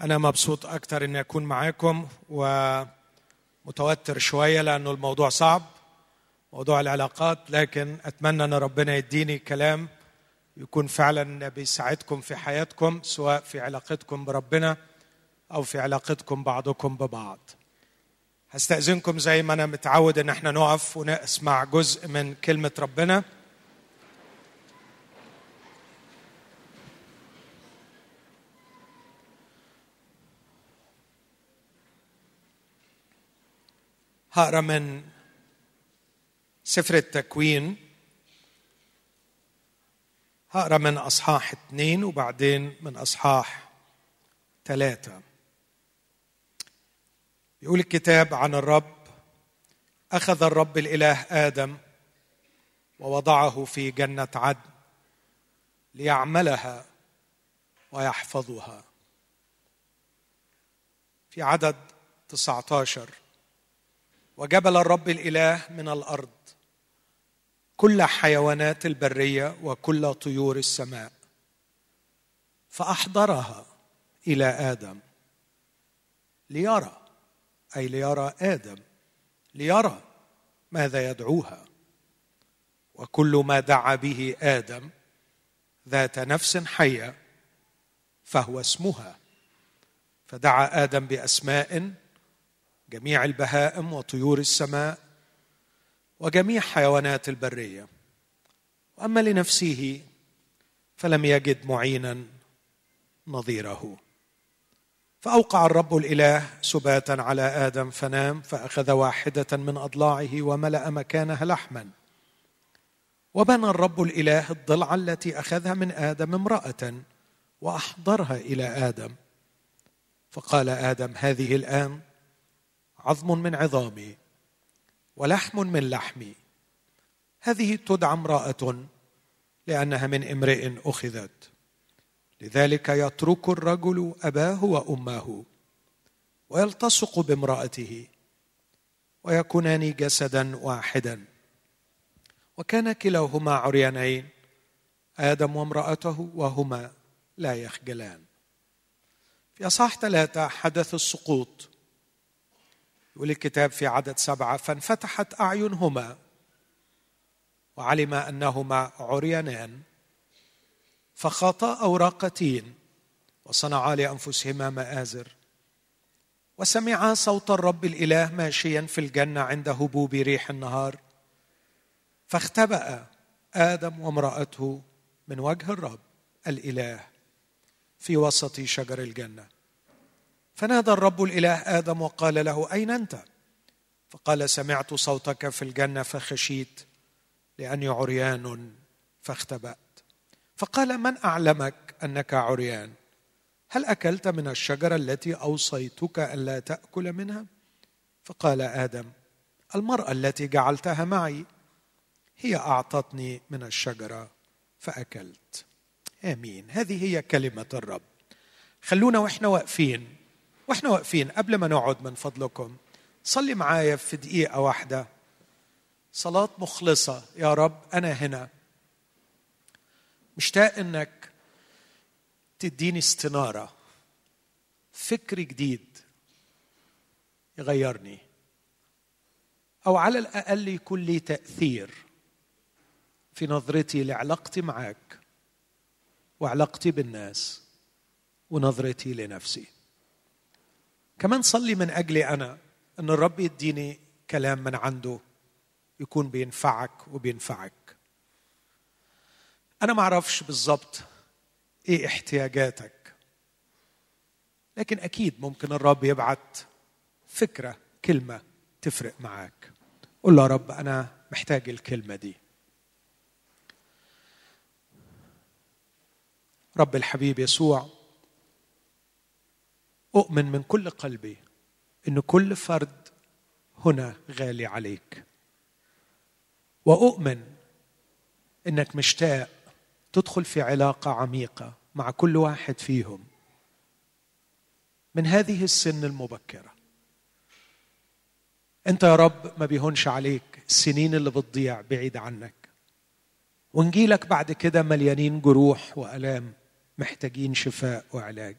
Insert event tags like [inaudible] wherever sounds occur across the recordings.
أنا مبسوط أكتر إني أكون معاكم ومتوتر شوية لأنه الموضوع صعب موضوع العلاقات لكن أتمنى أن ربنا يديني كلام يكون فعلا بيساعدكم في حياتكم سواء في علاقتكم بربنا أو في علاقتكم بعضكم ببعض. هستأذنكم زي ما أنا متعود إن إحنا نقف ونسمع جزء من كلمة ربنا. هقرا من سفر التكوين هقرا من أصحاح اثنين وبعدين من أصحاح ثلاثة. يقول الكتاب عن الرب أخذ الرب الإله آدم ووضعه في جنة عدن ليعملها ويحفظها. في عدد 19 وجبل الرب الإله من الأرض. كل حيوانات البرية وكل طيور السماء. فأحضرها إلى آدم ليرى أي ليرى آدم ليرى ماذا يدعوها. وكل ما دعا به آدم ذات نفس حية فهو اسمها. فدعا آدم بأسماء جميع البهائم وطيور السماء وجميع حيوانات البرية. وأما لنفسه فلم يجد معينا نظيره. فأوقع الرب الإله سباتا على آدم فنام فأخذ واحدة من أضلاعه وملأ مكانها لحما. وبنى الرب الإله الضلع التي أخذها من آدم امرأة وأحضرها إلى آدم. فقال آدم هذه الآن عظم من عظامي ولحم من لحمي. هذه تدعى امرأة لأنها من امرئ أخذت. لذلك يترك الرجل أباه وأمه ويلتصق بامرأته ويكونان جسدا واحدا. وكان كلاهما عريانين آدم وامرأته وهما لا يخجلان. في أصحاح ثلاثة حدث السقوط يقول الكتاب في عدد سبعة فانفتحت أعينهما وعلم أنهما عريانان. فخاطا أوراقتين وصنعا لأنفسهما مآزر وسمعا صوت الرب الإله ماشيا في الجنة عند هبوب ريح النهار. فاختبأ آدم وامرأته من وجه الرب الإله في وسط شجر الجنة. فنادى الرب الإله آدم وقال له أين أنت? فقال سمعت صوتك في الجنة فخشيت لأني عريان فاختبأت. فقال من أعلمك أنك عريان؟ هل أكلت من الشجرة التي أوصيتك ألا تأكل منها? فقال آدم المرأة التي جعلتها معي هي أعطتني من الشجرة فأكلت. آمين. هذه هي كلمة الرب. خلونا وإحنا واقفين وإحنا واقفين قبل ما نقعد من فضلكم صلي معايا في دقيقة واحدة. صلاة مخلصة. يا رب أنا هنا. مشتاق إنك تديني استنارة. فكر جديد يغيرني. أو على الأقل يكون لي تأثير في نظرتي لعلاقتي معك وعلاقتي بالناس ونظرتي لنفسي. كمان صلي من أجلي أنا إن الرب يديني كلام من عنده يكون بينفعك وبينفعك. أنا ما أعرفش بالظبط إيه احتياجاتك لكن أكيد ممكن الرب يبعت فكرة كلمة تفرق معاك. قول له يا رب أنا محتاج الكلمة دي. رب الحبيب يسوع أؤمن من كل قلبي إن كل فرد هنا غالي عليك. وأؤمن إنك مشتاق تدخل في علاقة عميقة مع كل واحد فيهم من هذه السن المبكرة. أنت يا رب ما بيهونش عليك السنين اللي بتضيع بعيد عنك. ونجيلك بعد كده مليانين جروح وألام محتاجين شفاء وعلاج.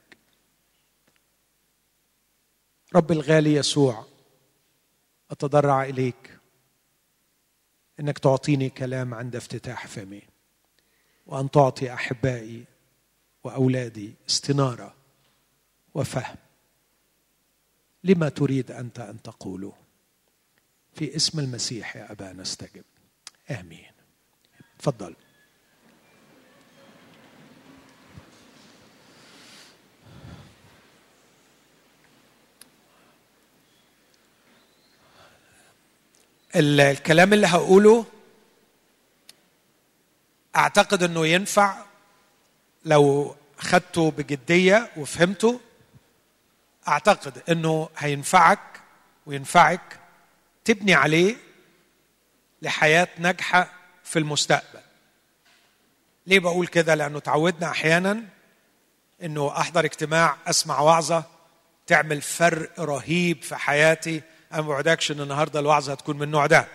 رب الغالي يسوع أتضرع إليك إنك تعطيني كلام عند افتتاح فمي وأن تعطي أحبائي وأولادي استنارة وفهم. لما تريد أنت أن تقوله في اسم المسيح يا ابا نستجب آمين. تفضل. الكلام اللي هقوله أعتقد إنه ينفع لو اخذته بجدية وفهمته. أعتقد إنه هينفعك وينفعك تبني عليه لحياة ناجحة في المستقبل. ليه بقول كده؟ لأنه تعودنا أحيانا إنه أحضر اجتماع أسمع وعظة تعمل فرق رهيب في حياتي أنا ما بوعدكش ان النهارده الوعظة هتكون من النوع ده.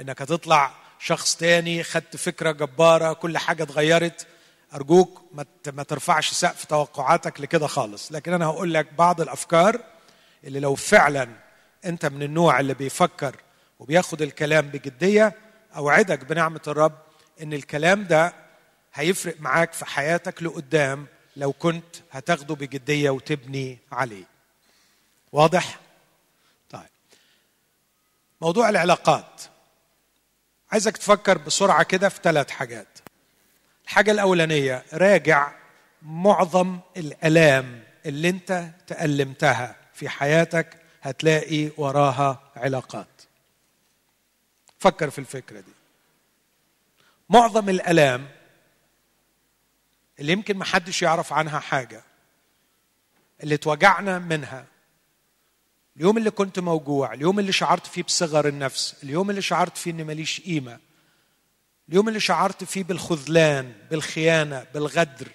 إنك هتطلع شخص تاني خدت فكرة جبارة كل حاجة اتغيرت. أرجوك ما ترفعش سقف توقعاتك لكده خالص. لكن أنا هقول لك بعض الأفكار اللي لو فعلا أنت من النوع اللي بيفكر وبياخد الكلام بجدية أوعدك بنعمة الرب إن الكلام ده هيفرق معاك في حياتك لقدام لو كنت هتاخده بجدية وتبني عليه. واضح؟ موضوع العلاقات. عايزك تفكر بسرعة كده في ثلاث حاجات. الحاجة الأولانية راجع معظم الألام اللي انت تألمتها في حياتك هتلاقي وراها علاقات. فكر في الفكرة دي. معظم الألام اللي يمكن محدش يعرف عنها حاجة اللي توجعنا منها اليوم اللي كنت موجوع اليوم اللي شعرت فيه بصغر النفس اليوم اللي شعرت فيه إني ماليش قيمة اليوم اللي شعرت فيه بالخذلان بالخيانة بالغدر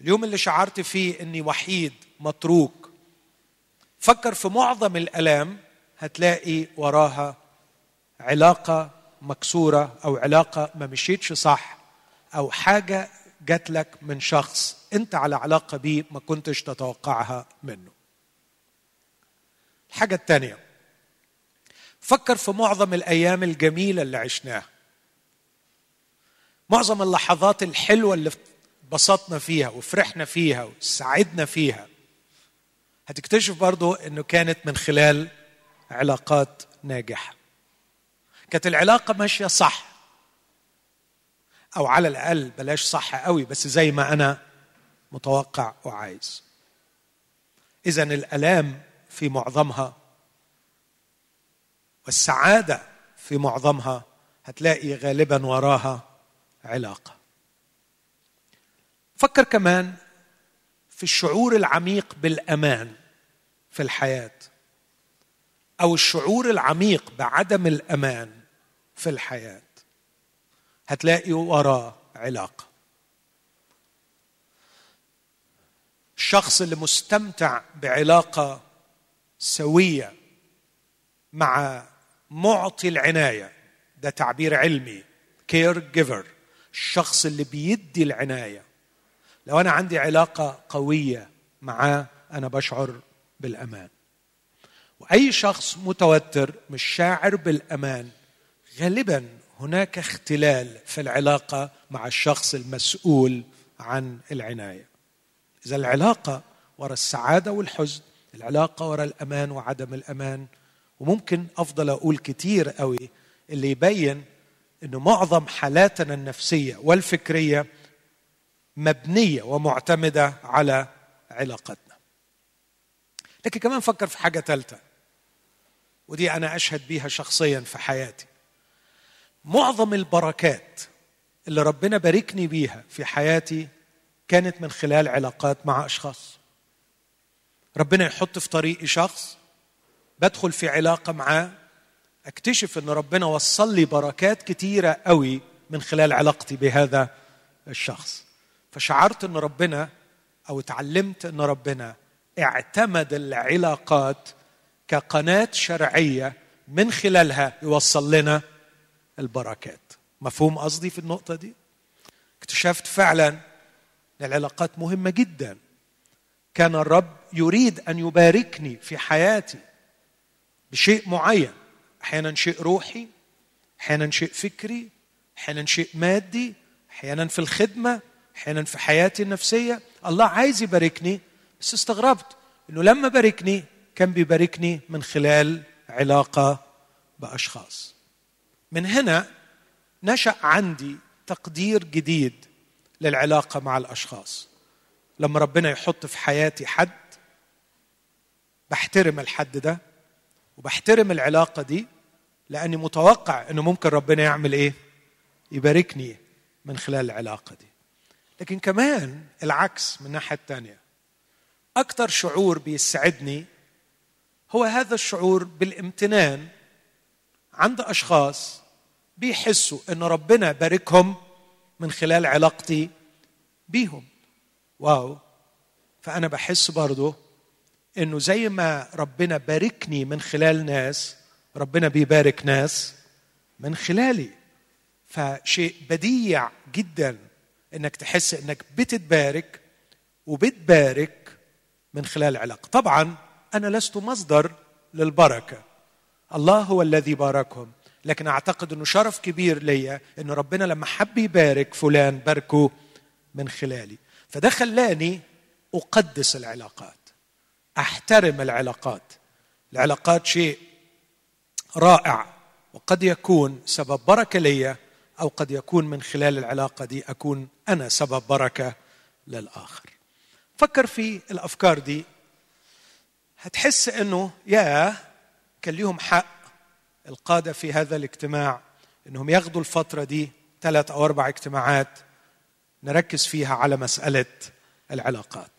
اليوم اللي شعرت فيه إني وحيد متروك. فكر في معظم الألام هتلاقي وراها علاقة مكسورة أو علاقة ما مشيتش صح أو حاجة جات لك من شخص أنت على علاقة بيه ما كنتش تتوقعها منه. الحاجة الثانية فكر في معظم الأيام الجميلة اللي عشناها. معظم اللحظات الحلوة اللي بسطنا فيها وفرحنا فيها وسعدنا فيها. هتكتشف برضو إنه كانت من خلال علاقات ناجحة. كانت العلاقة ماشية صح. أو على الأقل بلاش صح قوي بس زي ما أنا متوقع وعايز. اذا الألام في معظمها. والسعادة في معظمها. هتلاقي غالبا وراها علاقة. فكر كمان في الشعور العميق بالأمان في الحياة أو الشعور العميق بعدم الأمان في الحياة. هتلاقي وراه علاقة. الشخص اللي مستمتع بعلاقة سوية مع معطي العناية. ده تعبير علمي. كير جيفر الشخص اللي بيدي العناية. لو أنا عندي علاقة قوية معاه أنا بشعر بالأمان. وأي شخص متوتر مش شاعر بالأمان غالبا هناك اختلال في العلاقة مع الشخص المسؤول عن العناية. إذا العلاقة وراء السعادة والحزن العلاقة وراء الأمان وعدم الأمان. وممكن أفضل أقول كتير قوي اللي يبين إنه معظم حالاتنا النفسية والفكرية مبنية ومعتمدة على علاقتنا. لكن كمان فكر في حاجة ثالثه ودي أنا أشهد بيها شخصيا في حياتي. معظم البركات اللي ربنا باركني بيها في حياتي كانت من خلال علاقات مع أشخاص. ربنا يحط في طريقي شخص بدخل في علاقة معاه اكتشف إن ربنا وصل لي بركات كتيرة قوي من خلال علاقتي بهذا الشخص. فشعرت إن ربنا أو اتعلمت إن ربنا اعتمد العلاقات كقناة شرعية من خلالها يوصل لنا البركات. مفهوم قصدي في النقطة دي؟ اكتشفت فعلا إن العلاقات مهمة جدا. كان الرب يريد أن يباركني في حياتي بشيء معين. أحيانا شيء روحي أحيانا شيء فكري أحيانا شيء مادي أحيانا في الخدمة أحيانا في حياتي النفسية. الله عايز يباركني بس استغربت إنه لما باركني كان بيباركني من خلال علاقة بأشخاص. من هنا نشأ عندي تقدير جديد للعلاقة مع الأشخاص. لما ربنا يحط في حياتي حد بحترم الحد ده وبحترم العلاقة دي لأني متوقع إنه ممكن ربنا يعمل إيه؟ يباركني من خلال العلاقة دي. لكن كمان العكس من الناحية الثانية أكثر شعور بيسعدني هو هذا الشعور بالامتنان عند أشخاص بيحسوا إن ربنا باركهم من خلال علاقتي بيهم. واو. فأنا بحس برضه إنه زي ما ربنا باركني من خلال ناس ربنا بيبارك ناس من خلالي. فشيء بديع جدا إنك تحس إنك بتتبارك وبتبارك من خلال العلاقه طبعا أنا لست مصدر للبركة. الله هو الذي باركهم. لكن أعتقد إنه شرف كبير ليا إنه ربنا لما حب يبارك فلان باركه من خلالي. فده خلاني أقدس العلاقات. أحترم العلاقات. العلاقات شيء رائع وقد يكون سبب بركة ليا أو قد يكون من خلال العلاقة دي أكون أنا سبب بركة للآخر. فكر في الأفكار دي. هتحس إنه يا كان ليهم حق القادة في هذا الاجتماع إنهم ياخذوا الفترة دي ثلاث أو أربع اجتماعات نركز فيها على مسألة العلاقات.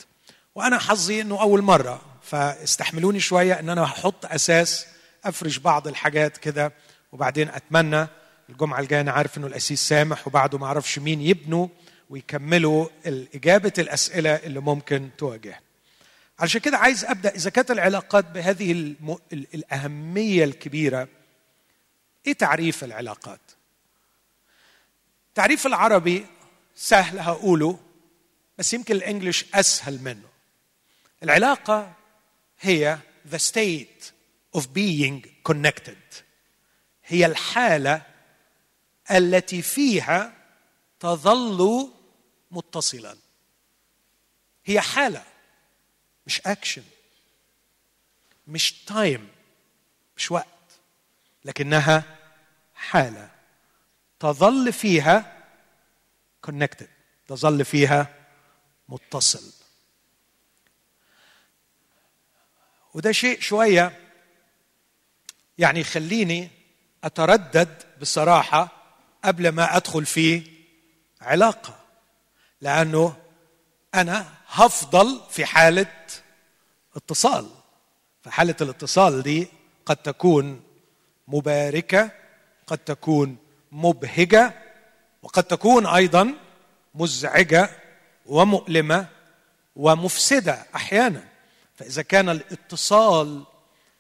وأنا حظي إنه أول مرة فاستحملوني شوية إن أنا هحط أساس أفرش بعض الحاجات كده وبعدين أتمنى الجمعة الجاية أنا عارف إنه الاسيس سامح وبعده ما أعرفش مين يبنوا ويكملوا إجابة الأسئلة اللي ممكن تواجهنا علشان كده عايز أبدأ إذا كانت العلاقات بهذه الم... الأهمية الكبيرة إيه تعريف العلاقات؟ تعريف العربي سهل هقوله بس يمكن الإنجليش أسهل منه. العلاقة هي the state of being connected. هي الحالة التي فيها تظل متصلا. هي حالة مش اكشن مش time مش وقت لكنها حالة. تظل فيها connected تظل فيها متصل. وده شيء شوية يعني يخليني أتردد بصراحة قبل ما أدخل في علاقة لأنه أنا هفضل في حالة اتصال. فحالة الاتصال دي قد تكون مباركة قد تكون مبهجة وقد تكون أيضا مزعجة ومؤلمة ومفسدة أحيانا. فإذا كان الاتصال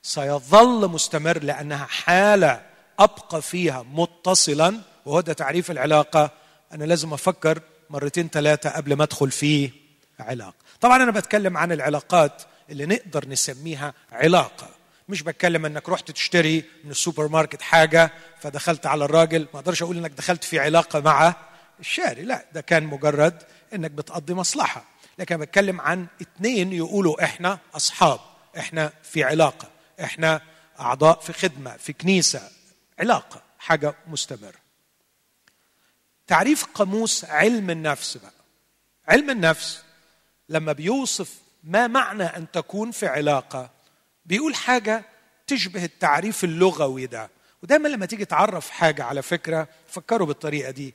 سيظل مستمر لأنها حالة أبقى فيها متصلا وهو ده تعريف العلاقة. أنا لازم أفكر مرتين ثلاثة قبل ما أدخل في علاقة. طبعا أنا بتكلم عن العلاقات اللي نقدر نسميها علاقة. مش بتكلم إنك رحت تشتري من السوبر ماركت حاجة فدخلت على الراجل. ما أقدرش أقول إنك دخلت في علاقة مع الشاري. لا ده كان مجرد إنك بتقضي مصلحة. لكن أنا بتكلم عن اثنين يقولوا إحنا أصحاب إحنا في علاقة إحنا أعضاء في خدمة في كنيسة علاقة حاجة مستمرة. تعريف قاموس علم النفس بقى. علم النفس لما بيوصف ما معنى أن تكون في علاقة بيقول حاجة تشبه التعريف اللغوي ده. ودايما لما تيجي تعرف حاجة على فكرة فكروا بالطريقة دي.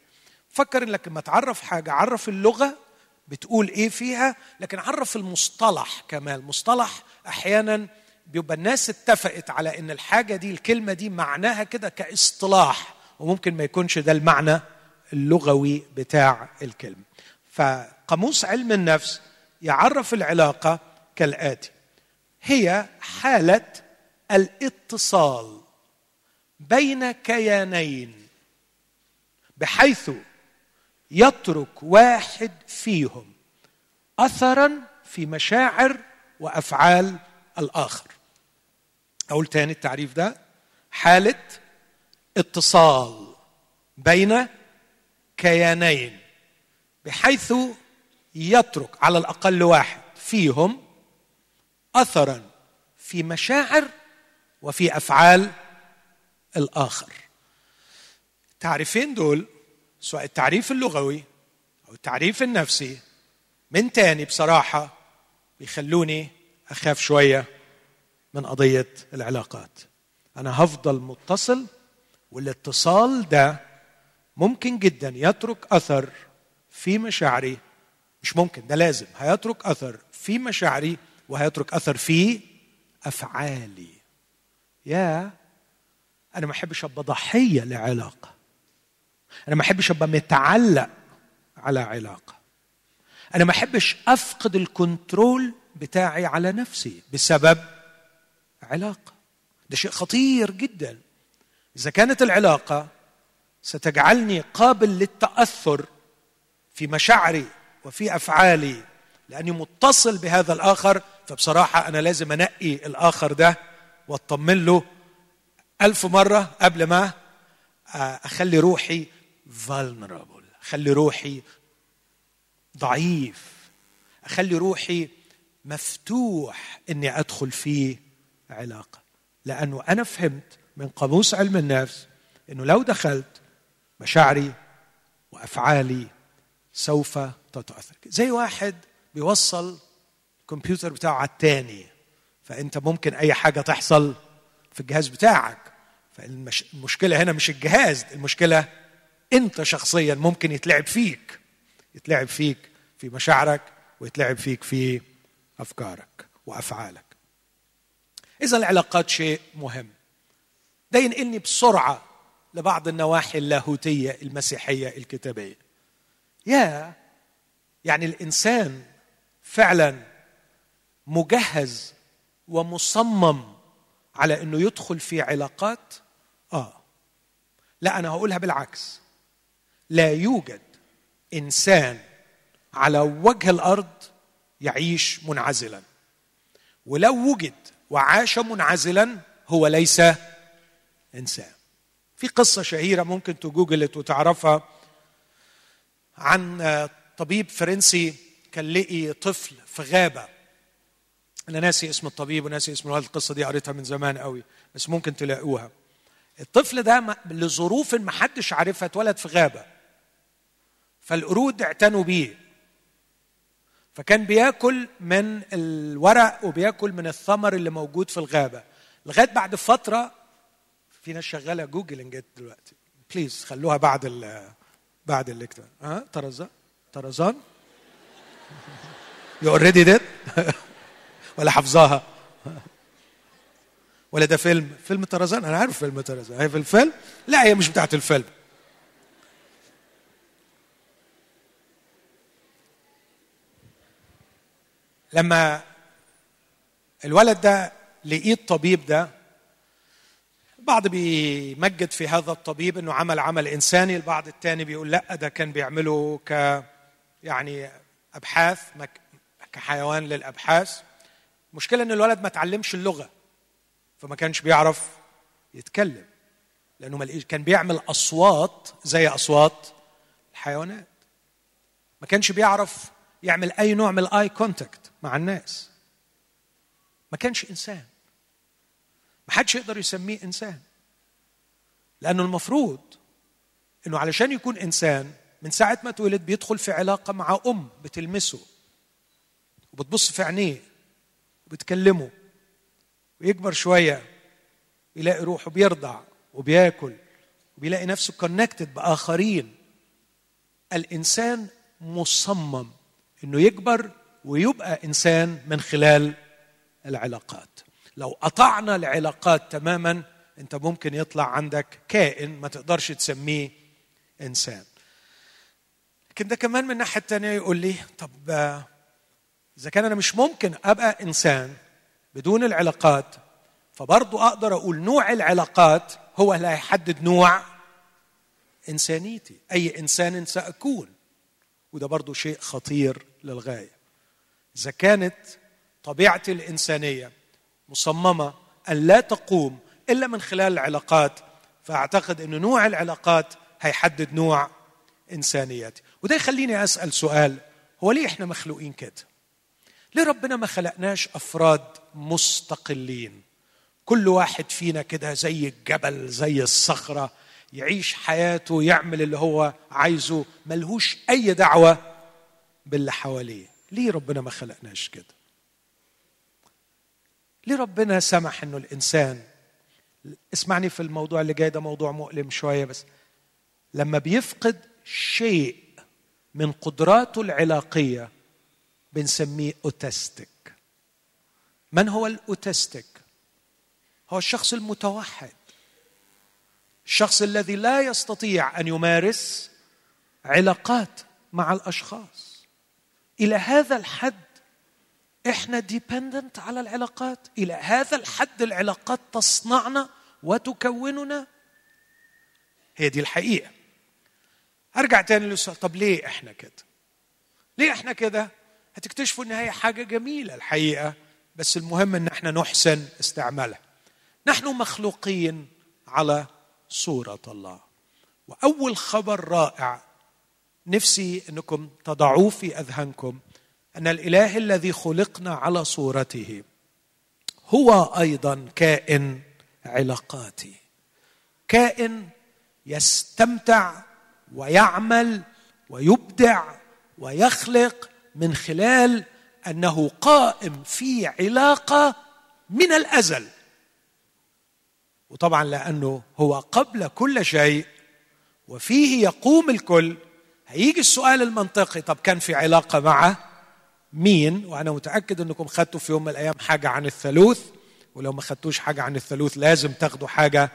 فكر إنك لما تعرف حاجة عرف اللغة بتقول إيه فيها؟ لكن عرف المصطلح كمان المصطلح أحيانا بيبقى الناس اتفقت على إن الحاجة دي الكلمة دي معناها كده كاصطلاح وممكن ما يكونش ده المعنى اللغوي بتاع الكلمة. فقاموس علم النفس يعرف العلاقة كالآتي. هي حالة الاتصال بين كيانين بحيث يترك واحد فيهم اثرا في مشاعر وأفعال الآخر. أقول تاني التعريف ده. حالة اتصال بين كيانين بحيث يترك على الأقل واحد فيهم اثرا في مشاعر وفي أفعال الآخر. التعريفين دول سواء التعريف اللغوي أو التعريف النفسي من تاني بصراحة بيخلوني أخاف شوية من قضية العلاقات. أنا هفضل متصل والاتصال ده ممكن جدا يترك أثر في مشاعري. مش ممكن ده لازم. هيترك أثر في مشاعري وهيترك أثر في أفعالي. يا أنا ما أحبش أبقى ضحية لعلاقة. أنا ما أحبش أبقى متعلق على علاقة. أنا ما أحبش أفقد الكنترول بتاعي على نفسي بسبب علاقة. ده شيء خطير جدا. إذا كانت العلاقة ستجعلني قابل للتأثر في مشاعري وفي أفعالي لأني متصل بهذا الآخر فبصراحة أنا لازم أنقي الآخر ده وأطمن له. ألف مرة قبل ما أخلي روحي vulnerable. أخلي روحي ضعيف. أخلي روحي مفتوح إني أدخل في علاقة. لأنه أنا فهمت من قاموس علم النفس إنه لو دخلت مشاعري وأفعالي سوف تتأثر. زي واحد بيوصل الكمبيوتر بتاعه على الثاني فأنت ممكن أي حاجة تحصل في الجهاز بتاعك. فالمشكلة هنا مش الجهاز المشكلة أنت شخصيا ممكن يتلعب فيك يتلعب فيك في مشاعرك ويتلعب فيك في أفكارك وأفعالك. إذا العلاقات شيء مهم. ده ينقلني بسرعة لبعض النواحي اللاهوتية المسيحية الكتابية. يا يعني الإنسان فعلا مجهز ومصمم على إنه يدخل في علاقات؟ آه. لا أنا هقولها بالعكس. لا يوجد إنسان على وجه الأرض يعيش منعزلا. ولو وجد وعاش منعزلا هو ليس إنسان. في قصة شهيرة ممكن تجوجلت وتعرفها. عن طبيب فرنسي كان لقي طفل في غابة. أنا ناسي اسم الطبيب وناسي اسم الولد القصة دي قريتها من زمان قوي بس ممكن تلاقوها. الطفل ده لظروف ما حدش عارفها اتولد في غابة. فالقرود اعتنوا بيه. فكان بياكل من الورق وبياكل من الثمر اللي موجود في الغابة. لغاية بعد فترة في ناس شغالة جوجل دلوقتي. please خلوها بعد ال بعد ال activity ها؟ طرزان؟ طرزان؟ you already did ولا حافظاها ولا ده فيلم؟ فيلم طرزان؟ أنا عارف فيلم طرزان. هي في الفيلم؟ لا هي مش بتاعت الفيلم. لما الولد ده لقيه الطبيب ده البعض بيمجد في هذا الطبيب إنه عمل عمل إنساني البعض الثاني بيقول لأ ده كان بيعمله ك يعني أبحاث كحيوان للأبحاث. المشكلة إن الولد ما تعلمش اللغة فما كانش بيعرف يتكلم لأنه ما كان بيعمل أصوات زي أصوات الحيوانات. ما كانش بيعرف يعمل أي نوع من ال eye contact مع الناس. ما كانش إنسان. ما حدش يقدر يسميه إنسان. لأنه المفروض إنه علشان يكون إنسان من ساعة ما اتولد بيدخل في علاقة مع أم بتلمسه وبتبص في عينيه وبتكلمه ويكبر شوية يلاقي روحه بيرضع وبياكل وبيلاقي نفسه كونكتد بآخرين. الإنسان مصمم. إنه يكبر ويبقى إنسان من خلال العلاقات. لو قطعنا العلاقات تماما أنت ممكن يطلع عندك كائن ما تقدرش تسميه إنسان. لكن ده كمان من الناحيه الثانية يقول لي طب إذا كان أنا مش ممكن أبقى إنسان بدون العلاقات فبرضه أقدر أقول نوع العلاقات هو اللي هيحدد نوع إنسانيتي. أي إنسان سأكون. وده برضه شيء خطير للغاية. إذا كانت طبيعتي الإنسانية مصممة أن لا تقوم إلا من خلال العلاقات فأعتقد إن نوع العلاقات هيحدد نوع انسانيتي وده يخليني أسأل سؤال هو ليه إحنا مخلوقين كده؟ ليه ربنا ما خلقناش أفراد مستقلين؟ كل واحد فينا كده زي الجبل زي الصخرة يعيش حياته يعمل اللي هو عايزه ملهوش أي دعوة باللي حواليه. ليه ربنا ما خلقناش كده؟ ليه ربنا سمح إنه الإنسان اسمعني في الموضوع اللي جاي ده موضوع مؤلم شوية بس لما بيفقد شيء من قدراته العلاقية بنسميه اوتستيك من هو الأوتستيك؟ هو الشخص المتوحد. الشخص الذي لا يستطيع أن يمارس علاقات مع الأشخاص. إلى هذا الحد إحنا ديبندنت على العلاقات. إلى هذا الحد العلاقات تصنعنا وتكوننا. هي دي الحقيقة. أرجع تاني للسؤال طب ليه إحنا كده؟ ليه إحنا كده؟ هتكتشفوا إن هي حاجة جميلة الحقيقة بس المهم إن إحنا نحسن استعمالها. نحن مخلوقين على صورة الله. وأول خبر رائع نفسي انكم تضعوه في اذهانكم ان الاله الذي خلقنا على صورته هو أيضا كائن علاقاتي. كائن يستمتع ويعمل ويبدع ويخلق من خلال انه قائم في علاقة من الازل. وطبعا لأنه هو قبل كل شيء وفيه يقوم الكل هيجي السؤال المنطقي طب كان في علاقة مع مين؟ وأنا متأكد إنكم خدتوا في يوم من الأيام حاجة عن الثالوث ولو ما خدتوش حاجة عن الثالوث لازم تاخدوا حاجة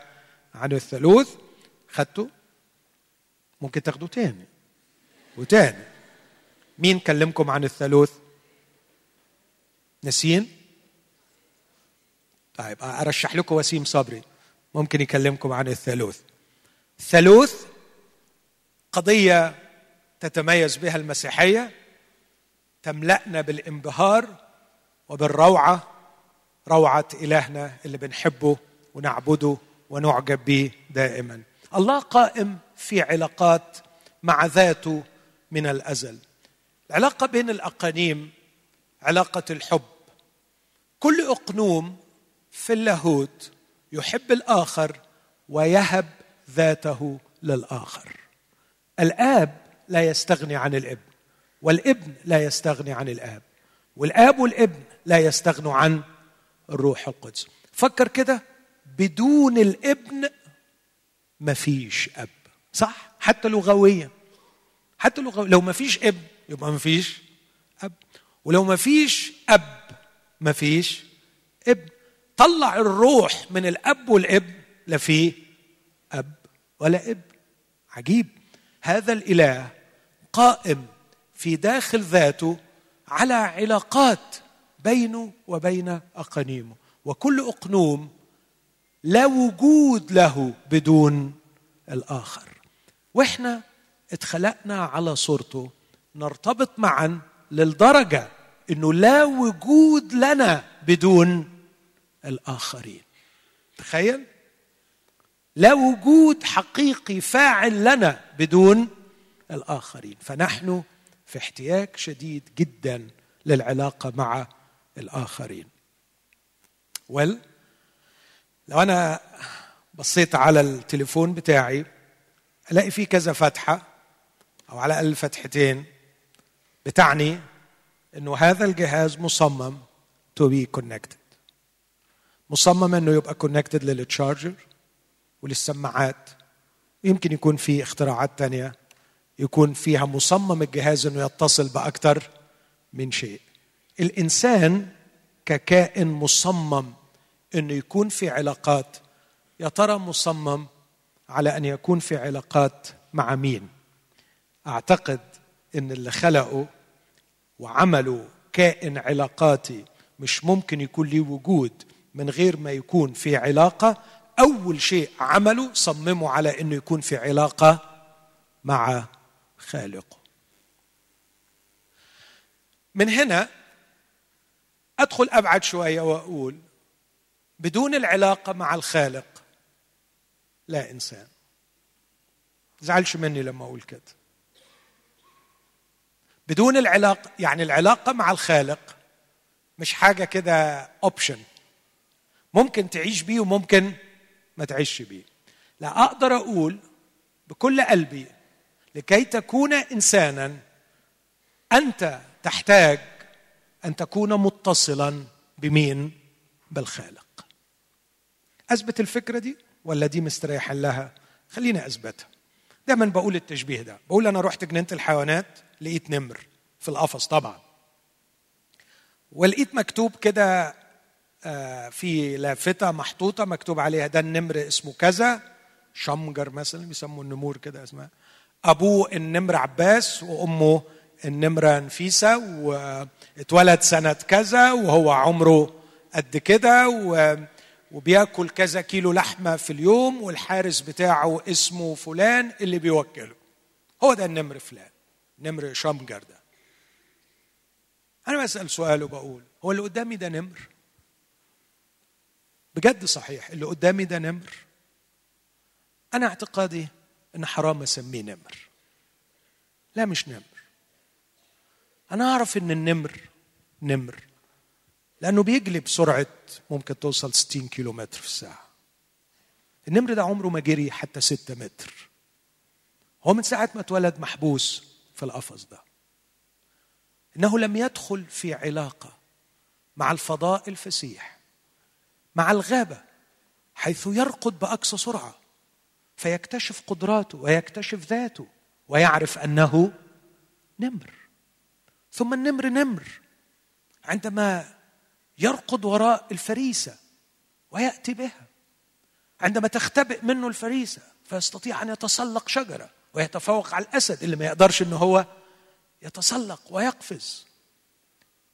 عن الثالوث. خدتوا؟ ممكن تاخدوا تاني. وتاني. مين كلمكم عن الثالوث؟ نسين طيب أرشح لكم وسيم صبري. ممكن يكلمكم عن الثالوث. الثالوث قضية تتميز بها المسيحية تملأنا بالانبهار وبالروعة روعة إلهنا اللي بنحبه ونعبده ونعجب به دائما. الله قائم في علاقات مع ذاته من الأزل. العلاقة بين الأقانيم علاقة الحب. كل أقنوم في اللاهوت يحب الآخر ويهب ذاته للآخر. الآب لا يستغني عن الابن والابن لا يستغني عن الآب والآب والابن لا يستغنوا عن الروح القدس. فكر كده بدون الابن مفيش أب صح؟ حتى لغويا. حتى لغويا لو مفيش ابن يبقى مفيش أب ولو مفيش أب مفيش ابن. طلع الروح من الأب والابن لا فيه أب ولا ابن. عجيب. هذا الإله قائم في داخل ذاته على علاقات بينه وبين أقانيمه. وكل أقنوم لا وجود له بدون الآخر. وإحنا اتخلقنا على صورته. نرتبط معا للدرجة إنه لا وجود لنا بدون الآخرين. تخيل؟ لا وجود حقيقي فاعل لنا بدون الآخرين. فنحن في احتياج شديد جدا للعلاقة مع الآخرين. Well, لو أنا بصيت على التليفون بتاعي ألاقي فيه كذا فتحة أو على الأقل فتحتين بتعني إنه هذا الجهاز مصمم to be connected. مصمم إنه يبقى كونكتد للتشارجر وللسماعات. يمكن يكون في اختراعات تانية. يكون فيها مصمم الجهاز إنه يتصل بأكثر من شيء. الإنسان ككائن مصمم إنه يكون في علاقات يا ترى مصمم على أن يكون في علاقات مع مين؟ أعتقد إن اللي خلقه وعملوا كائن علاقاتي مش ممكن يكون ليه وجود من غير ما يكون في علاقة. أول شيء عمله صمموا على إنه يكون في علاقة مع خالقه من هنا أدخل أبعد شوية وأقول بدون العلاقة مع الخالق لا إنسان. زعلش مني لما أقول كده. بدون العلاقه يعني العلاقة مع الخالق مش حاجة كده اوبشن ممكن تعيش بيه وممكن ما تعيش بيه. لا أقدر أقول بكل قلبي لكي تكون إنسانا أنت تحتاج أن تكون متصلا بمين؟ بالخالق. أثبت الفكرة دي ولا دي مستريح لها؟ خليني أثبتها. دايما بقول التشبيه ده. بقول أنا رحت جنينة الحيوانات لقيت نمر في القفص طبعا. ولقيت مكتوب كده آه، في لافتة محطوطة مكتوب عليها ده النمر اسمه كذا شمجر مثلا بيسموا النمور كده اسمها ابوه النمر عباس وأمه النمره نفيسة واتولد سنة كذا وهو عمره قد كده وبياكل كذا كيلو لحمة في اليوم والحارس بتاعه اسمه فلان اللي بيوكله. هو ده النمر فلان نمر شمجر ده. أنا بسأل سؤال وبقول هو اللي قدامي ده نمر؟ بجد صحيح اللي قدامي ده نمر؟ أنا اعتقادي إن حرام أسميه نمر. لا مش نمر. أنا أعرف إن النمر نمر لأنه بيجلي بسرعة ممكن توصل 60 كيلو متر في الساعة. النمر ده عمره ما جري حتى 6 متر. هو من ساعة ما اتولد محبوس في القفص ده. إنه لم يدخل في علاقة مع الفضاء الفسيح مع الغابة حيث يرقد بأقصى سرعة. فيكتشف قدراته ويكتشف ذاته ويعرف أنه نمر. ثم النمر نمر عندما يرقد وراء الفريسة ويأتي بها. عندما تختبئ منه الفريسة فيستطيع أن يتسلق شجرة ويتفوق على الأسد اللي ما يقدرش ان هو يتسلق ويقفز.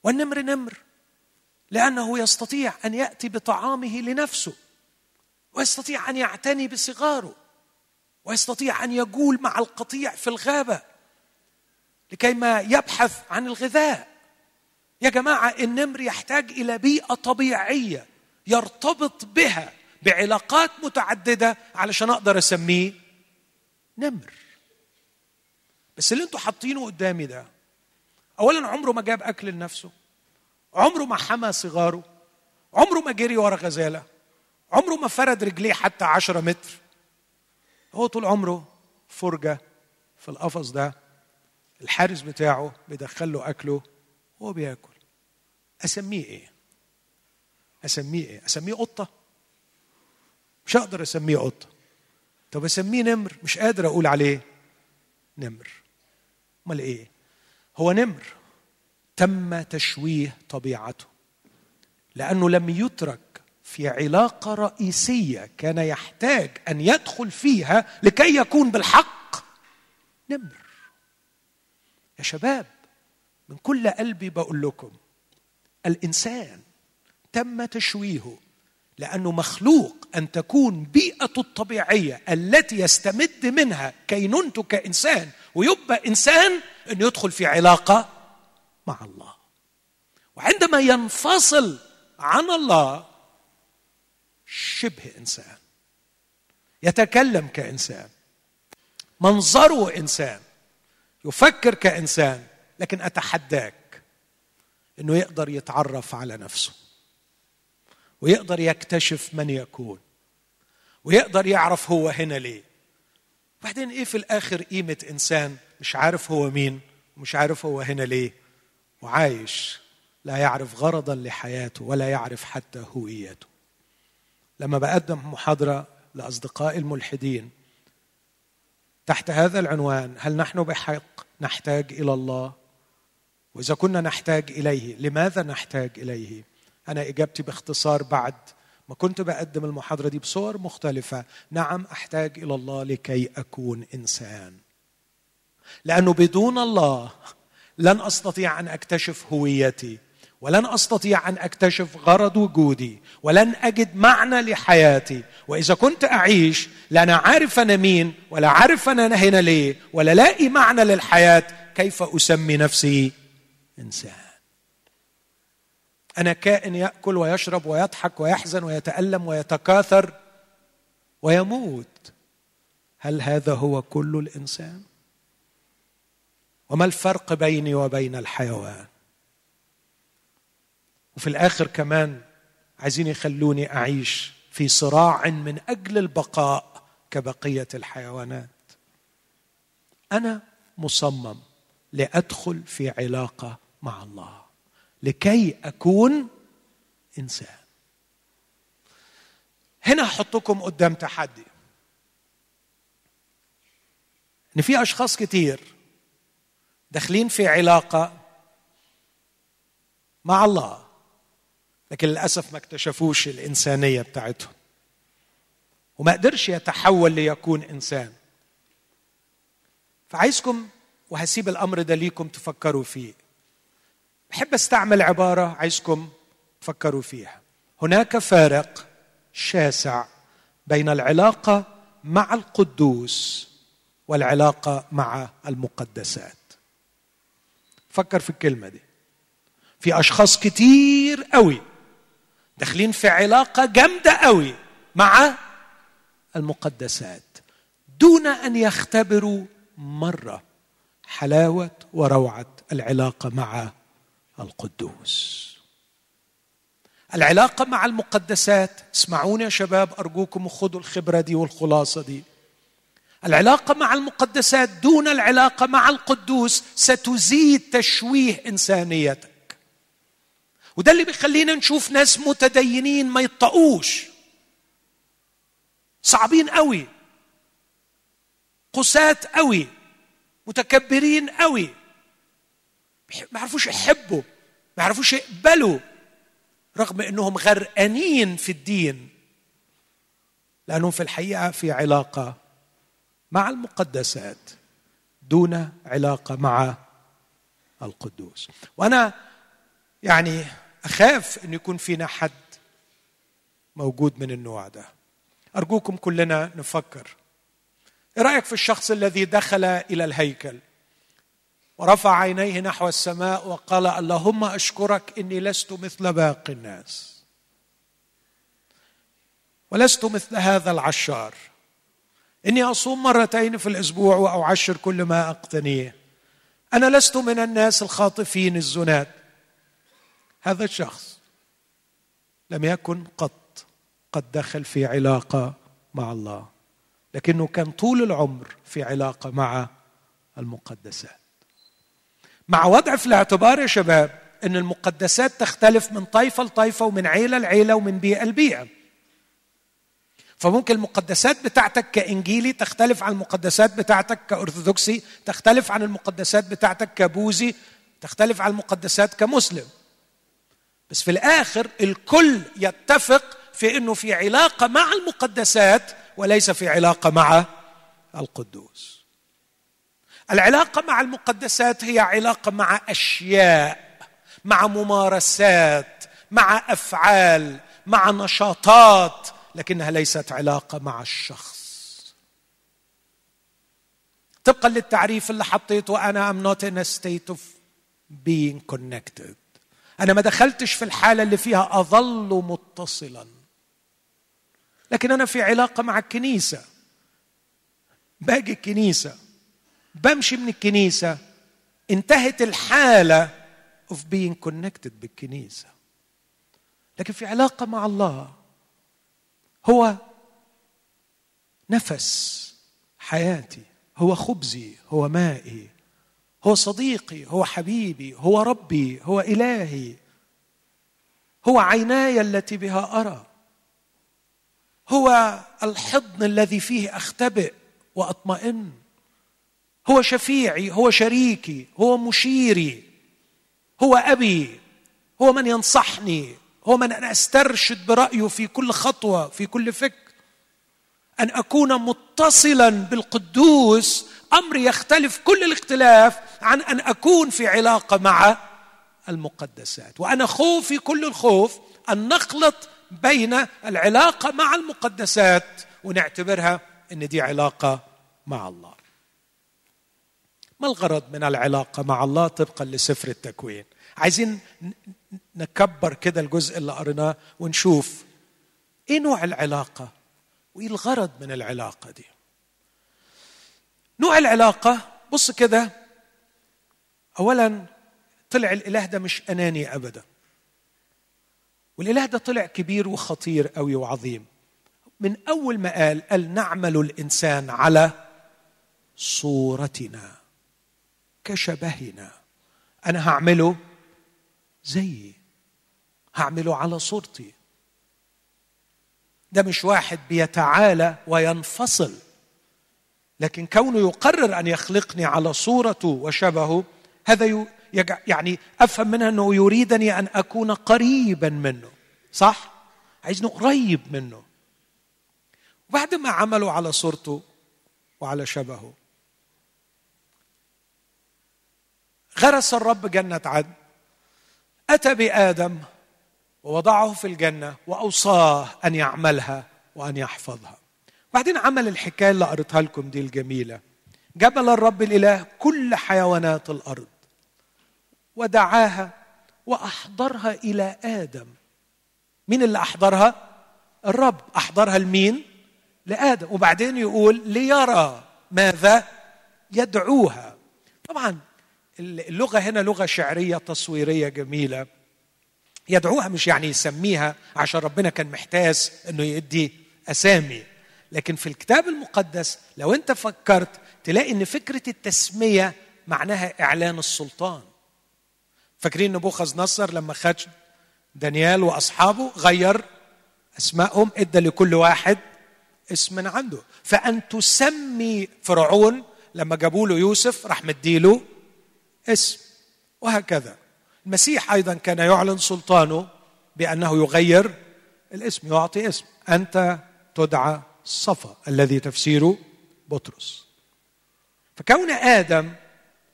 والنمر نمر لأنه يستطيع أن يأتي بطعامه لنفسه ويستطيع أن يعتني بصغاره. ويستطيع أن يجول مع القطيع في الغابة لكي ما يبحث عن الغذاء. يا جماعة النمر يحتاج إلى بيئة طبيعية يرتبط بها بعلاقات متعددة علشان أقدر أسميه نمر. بس اللي أنتوا حاطينه قدامي ده اولا عمره ما جاب أكل لنفسه عمره ما حمى صغاره عمره ما جري ورا غزالة عمره ما فرد رجليه حتى عشرة متر. هو طول عمره فرجة في القفص ده الحارس بتاعه بيدخل له أكله وهو بياكل. أسميه إيه؟ أسميه إيه؟ أسميه قطة؟ مش هقدر أسميه قطة. طب أسميه نمر؟ مش قادر أقول عليه نمر. أمال إيه؟ هو نمر. تم تشويه طبيعته. لأنه لم يترك في علاقة رئيسية كان يحتاج أن يدخل فيها لكي يكون بالحق نمر. يا شباب من كل قلبي بقول لكم الإنسان تم تشويهه لأنه مخلوق أن تكون بيئته الطبيعية التي يستمد منها كينونته كإنسان ويبقى إنسان أن يدخل في علاقة مع الله. وعندما ينفصل عن الله شبه إنسان. يتكلم كإنسان. منظره إنسان. يفكر كإنسان. لكن أتحداك إنه يقدر يتعرف على نفسه. ويقدر يكتشف من يكون. ويقدر يعرف هو هنا ليه. بعدين إيه في الآخر قيمة إنسان؟ مش عارف هو مين ومش عارف هو هنا ليه. وعايش لا يعرف غرضا لحياته ولا يعرف حتى هويته. لما بقدم محاضرة لاصدقائي الملحدين. تحت هذا العنوان هل نحن بحق نحتاج إلى الله؟ وإذا كنا نحتاج إليه لماذا نحتاج إليه؟ أنا إجابتي باختصار بعد ما كنت بقدم المحاضرة دي بصور مختلفة. نعم أحتاج إلى الله لكي أكون إنسان. لأنه بدون الله لن أستطيع أن أكتشف هويتي. ولن أستطيع أن أكتشف غرض وجودي ولن أجد معنى لحياتي. وإذا كنت أعيش لا أنا عارف أنا مين ولا عارف أنا هنا ليه ولا لاقي معنى للحياة كيف أسمي نفسي إنسان؟ أنا كائن يأكل ويشرب ويضحك ويحزن ويتألم ويتكاثر ويموت. هل هذا هو كل الإنسان؟ وما الفرق بيني وبين الحيوان؟ وفي الآخر كمان عايزين يخلوني أعيش في صراع من أجل البقاء كبقية الحيوانات. أنا مصمم لأدخل في علاقة مع الله لكي أكون إنسان. هنا أحطكم قدام تحدي. إن في أشخاص كتير داخلين في علاقة مع الله لكن للأسف ما اكتشفوش الإنسانية بتاعتهم. وما قدرش يتحول ليكون إنسان. فعايزكم وهسيب الأمر ده ليكم تفكروا فيه. بحب أستعمل عبارة عايزكم تفكروا فيها. هناك فارق شاسع بين العلاقة مع القدوس والعلاقة مع المقدسات. فكر في الكلمة دي. في أشخاص كتير قوي داخلين في علاقة جامدة قوي مع المقدسات دون أن يختبروا مرة حلاوة وروعة العلاقة مع القدوس. العلاقة مع المقدسات اسمعوني يا شباب أرجوكم خذوا الخبرة دي والخلاصة دي. العلاقة مع المقدسات دون العلاقة مع القدوس ستزيد تشويه إنسانيتك. وده اللي بيخلينا نشوف ناس متدينين ما يطقوش. صعبين قوي. قساة قوي. متكبرين قوي. ما يعرفوش يحبوا. ما يعرفوش يقبلوا. رغم إنهم غرقانين في الدين. لأنهم في الحقيقة في علاقة مع المقدسات. دون علاقة مع القدوس. وأنا يعني أخاف أن يكون فينا حد موجود من النوع ده. أرجوكم كلنا نفكر. إيه رأيك في الشخص الذي دخل إلى الهيكل؟ ورفع عينيه نحو السماء وقال اللهم أشكرك إني لست مثل باقي الناس. ولست مثل هذا العشار. إني أصوم مرتين في الأسبوع وأعشر كل ما أقتنيه. أنا لست من الناس الخاطفين الزنات. هذا الشخص لم يكن قط قد دخل في علاقة مع الله لكنه كان طول العمر في علاقة مع المقدسات. مع وضع في الاعتبار يا شباب إن المقدسات تختلف من طائفه لطائفه ومن عيلة لعيلة ومن بيئة لبيئة. فممكن المقدسات بتاعتك كإنجيلي تختلف عن المقدسات بتاعتك كأرثوذكسي تختلف عن المقدسات بتاعتك كبوذي تختلف عن المقدسات كمسلم. بس في الآخر الكل يتفق في إنه في علاقة مع المقدسات وليس في علاقة مع القدوس. العلاقة مع المقدسات هي علاقة مع أشياء مع ممارسات مع أفعال مع نشاطات لكنها ليست علاقة مع الشخص. طبقا للتعريف اللي حطيته أنا ام نوت in a state of being connected. أنا ما دخلتش في الحالة اللي فيها أظل متصلا. لكن أنا في علاقة مع الكنيسة. باجي الكنيسة. بمشي من الكنيسة. انتهت الحالة of being connected بالكنيسة. لكن في علاقة مع الله هو نفس حياتي. هو خبزي. هو مائي. هو صديقي هو حبيبي هو ربي هو إلهي. هو عيناي التي بها أرى. هو الحضن الذي فيه أختبئ وأطمئن. هو شفيعي هو شريكي هو مشيري. هو أبي هو من ينصحني هو من أنا أسترشد برأيه في كل خطوة في كل فكر. أن أكون متصلا بالقدوس. أمر يختلف كل الاختلاف عن أن أكون في علاقة مع المقدسات. وأنا خوفي كل الخوف أن نخلط بين العلاقة مع المقدسات ونعتبرها إن دي علاقة مع الله. ما الغرض من العلاقة مع الله طبقا لسفر التكوين؟ عايزين نكبر كده الجزء اللي قريناه ونشوف إيه نوع العلاقة وإيه الغرض من العلاقة دي؟ نوع العلاقة بص كده. اولا طلع الإله ده مش أناني ابدا. والإله ده طلع كبير وخطير قوي وعظيم. من أول ما قال قال نعمل الإنسان على صورتنا كشبهنا. أنا هعمله زيي. هعمله على صورتي. ده مش واحد بيتعالى وينفصل. لكن كونه يقرر أن يخلقني على صورته وشبهه هذا يعني أفهم منها أنه يريدني أن أكون قريبا منه صح؟ عايزني قريب منه. وبعد ما عملوا على صورته وعلى شبهه غرس الرب جنة عدن. أتى بآدم ووضعه في الجنة وأوصاه أن يعملها وأن يحفظها. بعدين عمل الحكاية اللي قريتها لكم دي الجميلة. جبل الرب الإله كل حيوانات الأرض. ودعاها وأحضرها إلى آدم. مين اللي أحضرها؟ الرب. أحضرها لمين؟ لآدم. وبعدين يقول ليرى ماذا يدعوها. طبعا اللغة هنا لغة شعرية تصويرية جميلة. يدعوها مش يعني يسميها عشان ربنا كان محتاس إنه يدي أسامي. لكن في الكتاب المقدس لو أنت فكرت تلاقي إن فكرة التسمية معناها إعلان السلطان. فاكرين نبوخذ نصر لما خد دانيال وأصحابه غير اسمائهم إدى لكل واحد اسم من عنده. فأن تسمي فرعون لما جابوا له يوسف راح مديله اسم وهكذا. المسيح أيضا كان يعلن سلطانه بأنه يغير الاسم يعطي اسم. أنت تدعى صفا الذي تفسيره بطرس. فكون آدم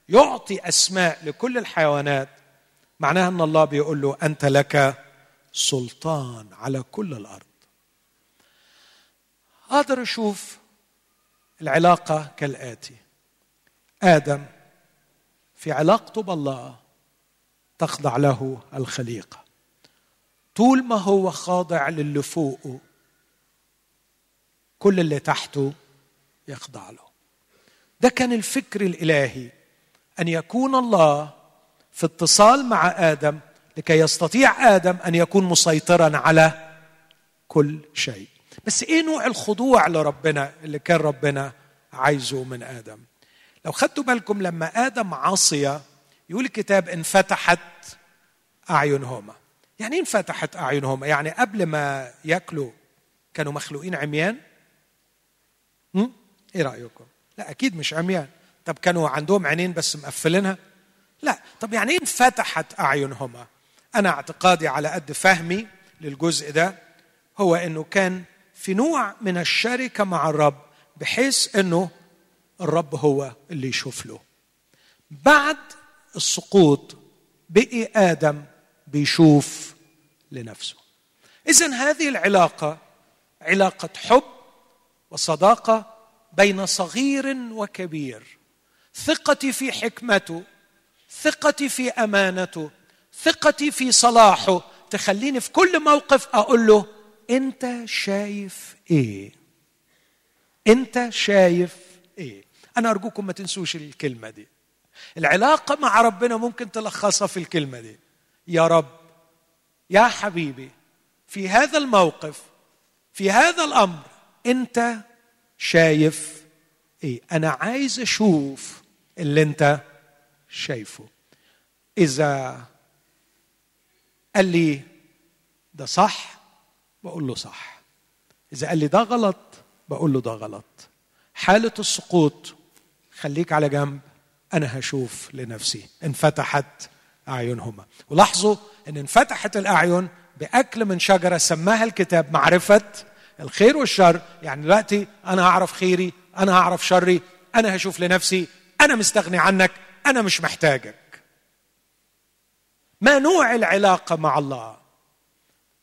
يعطي أسماء لكل الحيوانات معناها أن الله بيقول له أنت لك سلطان على كل الأرض. أقدر أشوف العلاقة كالآتي. آدم في علاقته بالله تخضع له الخليقة. طول ما هو خاضع للي فوقه كل اللي تحته يخضع له. ده كان الفكر الإلهي أن يكون الله في اتصال مع آدم لكي يستطيع آدم أن يكون مسيطرا على كل شيء. بس إيه نوع الخضوع لربنا اللي كان ربنا عايزه من آدم؟ لو خدتوا بالكم لما آدم عصي يقول الكتاب انفتحت أعينهما. يعني إيه انفتحت أعينهما؟ يعني قبل ما يأكلوا كانوا مخلوقين عميان؟ هم؟ إيه رأيكم؟ لا أكيد مش عميان. طب كانوا عندهم عينين بس مقفلينها؟ لا. طب يعني إيه انفتحت أعينهما؟ أنا اعتقادي على قد فهمي للجزء ده هو إنه كان في نوع من الشركة مع الرب بحيث إنه الرب هو اللي يشوف له. بعد السقوط بقي آدم بيشوف لنفسه. اذا هذه العلاقة علاقة حب وصداقة بين صغير وكبير. ثقتي في حكمته ثقتي في أمانته ثقتي في صلاحه. تخليني في كل موقف أقول له أنت شايف إيه؟ أنت شايف إيه؟ أنا أرجوكم ما تنسوش الكلمة دي. العلاقة مع ربنا ممكن تلخصها في الكلمة دي. يا رب يا حبيبي في هذا الموقف في هذا الأمر أنت شايف إيه؟ أنا عايز أشوف اللي أنت شايفه. إذا قال لي ده صح بقول له صح. إذا قال لي ده غلط بقول له ده غلط. حالة السقوط خليك على جنب. أنا هشوف لنفسي. انفتحت أعينهما. ولاحظوا إن انفتحت الأعين بأكل من شجرة سماها الكتاب معرفة الخير والشر. يعني دلوقتي أنا هعرف خيري أنا هعرف شري أنا هشوف لنفسي أنا مستغني عنك أنا مش محتاجك. ما نوع العلاقة مع الله؟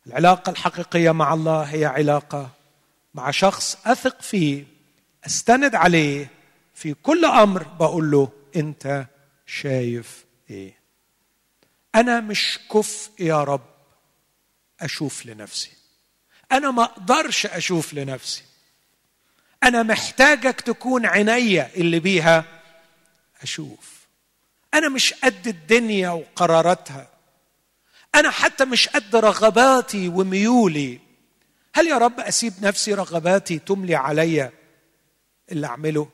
العلاقة الحقيقية مع الله هي علاقة مع شخص أثق فيه أستند عليه في كل أمر بقول له انت شايف إيه؟ أنا مش كفء يا رب أشوف لنفسي. أنا ما أقدرش أشوف لنفسي. أنا محتاجك تكون عينيا اللي بيها أشوف. أنا مش قد الدنيا وقراراتها. أنا حتى مش قد رغباتي وميولي. هل يا رب أسيب نفسي رغباتي تملي عليا اللي أعمله؟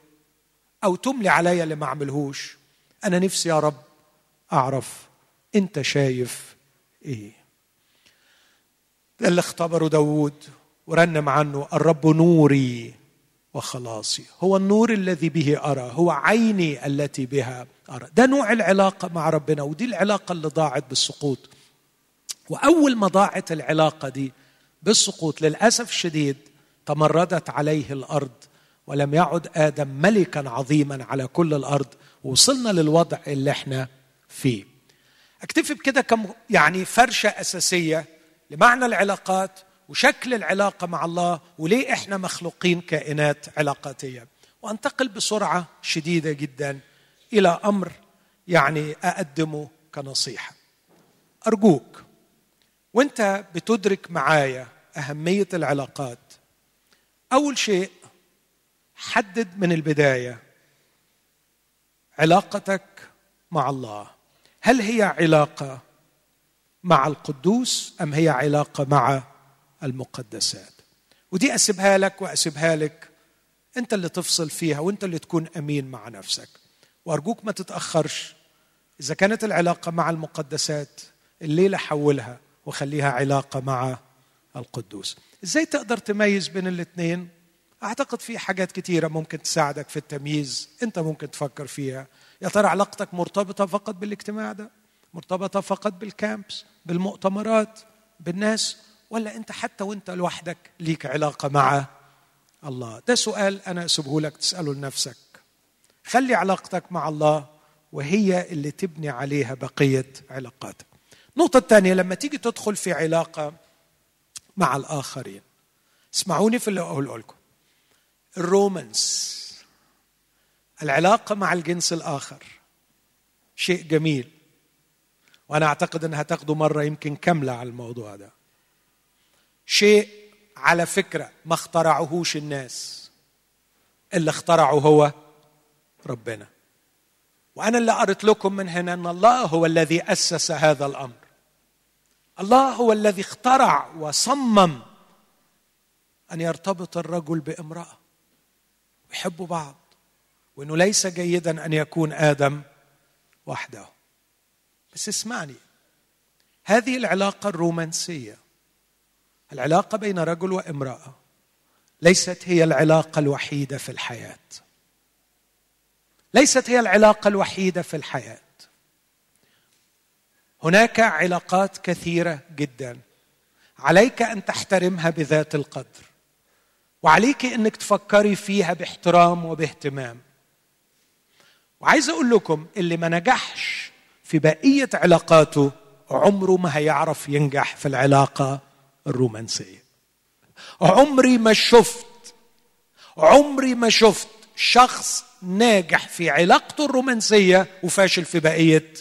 أو تملي عليا اللي ما أعملهوش. أنا نفسي يا رب أعرف أنت شايف إيه. ده اللي اختبره داود ورنم عنه الرب نوري وخلاصي. هو النور الذي به أرى هو عيني التي بها أرى. ده نوع العلاقة مع ربنا ودي العلاقة اللي ضاعت بالسقوط. وأول ما ضاعت العلاقة دي بالسقوط للأسف الشديد تمردت عليه الأرض ولم يعد آدم ملكا عظيما على كل الأرض وصلنا للوضع اللي إحنا فيه. أكتفي بكده كم يعني فرشة أساسية لمعنى العلاقات وشكل العلاقة مع الله وليه إحنا مخلوقين كائنات علاقاتية. وأنتقل بسرعة شديدة جدا إلى أمر يعني أقدمه كنصيحة. أرجوك وأنت بتدرك معايا أهمية العلاقات أول شيء حدد من البداية علاقتك مع الله. هل هي علاقة مع القدوس أم هي علاقة مع المقدسات؟ ودي أسيبها لك وأسيبها لك. أنت اللي تفصل فيها وأنت اللي تكون أمين مع نفسك. وأرجوك ما تتأخرش. إذا كانت العلاقة مع المقدسات الليلة حولها وخليها علاقة مع القدوس. إزاي تقدر تميز بين الاثنين أعتقد في حاجات كثيره ممكن تساعدك في التمييز. أنت ممكن تفكر فيها. يا ترى علاقتك مرتبطة فقط بالاجتماع ده؟ مرتبطة فقط بالكامبس بالمؤتمرات بالناس؟ ولا أنت حتى وأنت لوحدك ليك علاقة مع الله؟ ده سؤال أنا أسيبه لك تسأله لنفسك. خلي علاقتك مع الله وهي اللي تبني عليها بقية علاقاتك النقطة الثانية لما تيجي تدخل في علاقة مع الآخرين اسمعوني في اللي أقوله لكم. الرومانس العلاقة مع الجنس الآخر شيء جميل. وأنا أعتقد إنها تاخده مرة يمكن كاملة على الموضوع ده. شيء على فكرة ما اخترعهوش الناس. اللي اخترعه هو ربنا. وأنا اللي قريت لكم من هنا إن الله هو الذي أسس هذا الأمر. الله هو الذي اخترع وصمم أن يرتبط الرجل بامرأة. ويحبوا بعض وإنه ليس جيدا أن يكون آدم وحده. بس اسمعني هذه العلاقة الرومانسية العلاقة بين رجل وامرأة ليست هي العلاقة الوحيدة في الحياة. ليست هي العلاقة الوحيدة في الحياة. هناك علاقات كثيرة جدا عليك أن تحترمها بذات القدر. وعليك إنك تفكري فيها باحترام وباهتمام. وعايز أقول لكم اللي ما نجحش في بقية علاقاته عمره ما هيعرف ينجح في العلاقة الرومانسية. عمري ما شفت عمري ما شفت شخص ناجح في علاقته الرومانسية وفاشل في بقية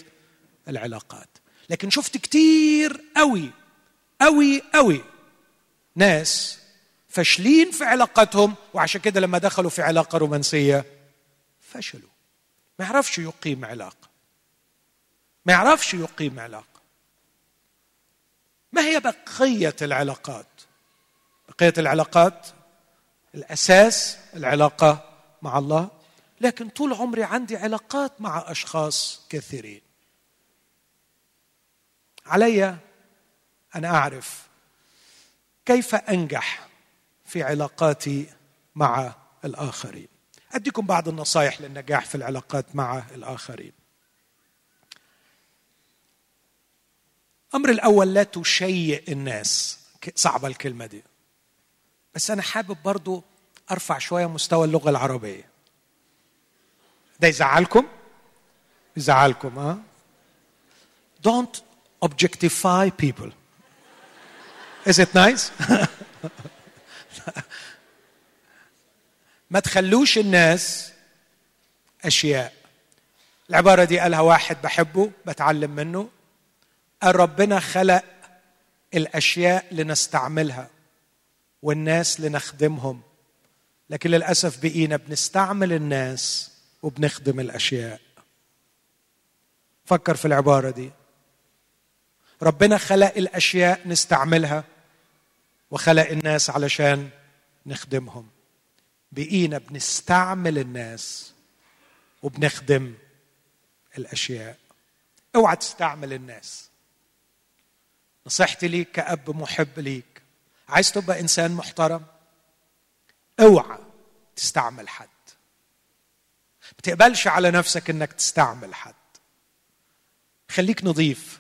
العلاقات. لكن شفت كتير قوي قوي قوي ناس فاشلين في علاقتهم وعشان كده لما دخلوا في علاقة رومانسية فشلوا. ما يعرفش يقيم علاقة. ما يعرفش يقيم علاقة. ما هي بقية العلاقات؟ بقية العلاقات الأساس العلاقة مع الله. لكن طول عمري عندي علاقات مع أشخاص كثيرين. علي أن أعرف كيف أنجح في علاقاتي مع الآخرين. أديكم بعض النصائح للنجاح في العلاقات مع الآخرين. الامر الأول لا تشيء الناس. صعبة الكلمة دي. بس أنا حابب برضو أرفع شوية مستوى اللغة العربية. ده يزعلكم؟ يزعلكم ها؟ Don't objectify people. Is it nice? [laughs] [laughs] ما تخلوش الناس أشياء. العبارة دي قالها واحد بحبه بتعلم منه. ربنا خلق الأشياء لنستعملها والناس لنخدمهم. لكن للأسف بقينا بنستعمل الناس وبنخدم الأشياء. فكر في العبارة دي. ربنا خلق الأشياء نستعملها وخلق الناس علشان نخدمهم. بقينا بنستعمل الناس وبنخدم الأشياء. اوعى تستعمل الناس. نصيحتي ليك كأب محب ليك. عايز تبقى إنسان محترم؟ اوعى تستعمل حد. ما تقبلش على نفسك إنك تستعمل حد. خليك نظيف.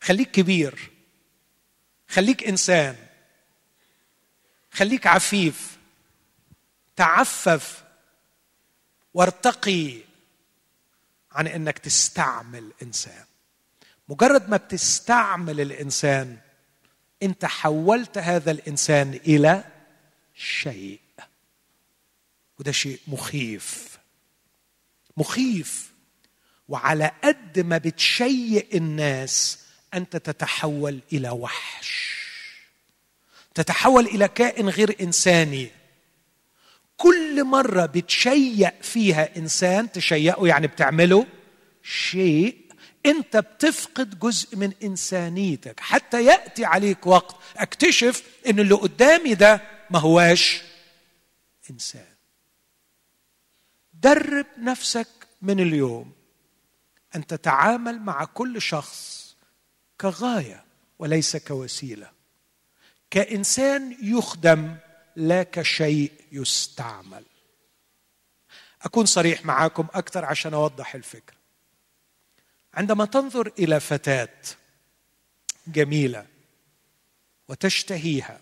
خليك كبير. خليك إنسان. خليك عفيف. تعفف. وارتقي عن إنك تستعمل إنسان. مجرد ما بتستعمل الإنسان أنت حولت هذا الإنسان إلى شيء. وده شيء مخيف. مخيف. وعلى قد ما بتشيء الناس أنت تتحول إلى وحش. تتحول إلى كائن غير إنساني. كل مرة بتشيء فيها إنسان تشيئه يعني بتعمله شيء أنت بتفقد جزء من إنسانيتك. حتى يأتي عليك وقت أكتشف إن اللي قدامي ده ما هواش إنسان. درب نفسك من اليوم أن تتعامل مع كل شخص كغاية وليس كوسيلة. كإنسان يخدم لا كشيء يستعمل. أكون صريح معاكم أكثر عشان أوضح الفكرة. عندما تنظر إلى فتاة جميلة وتشتهيها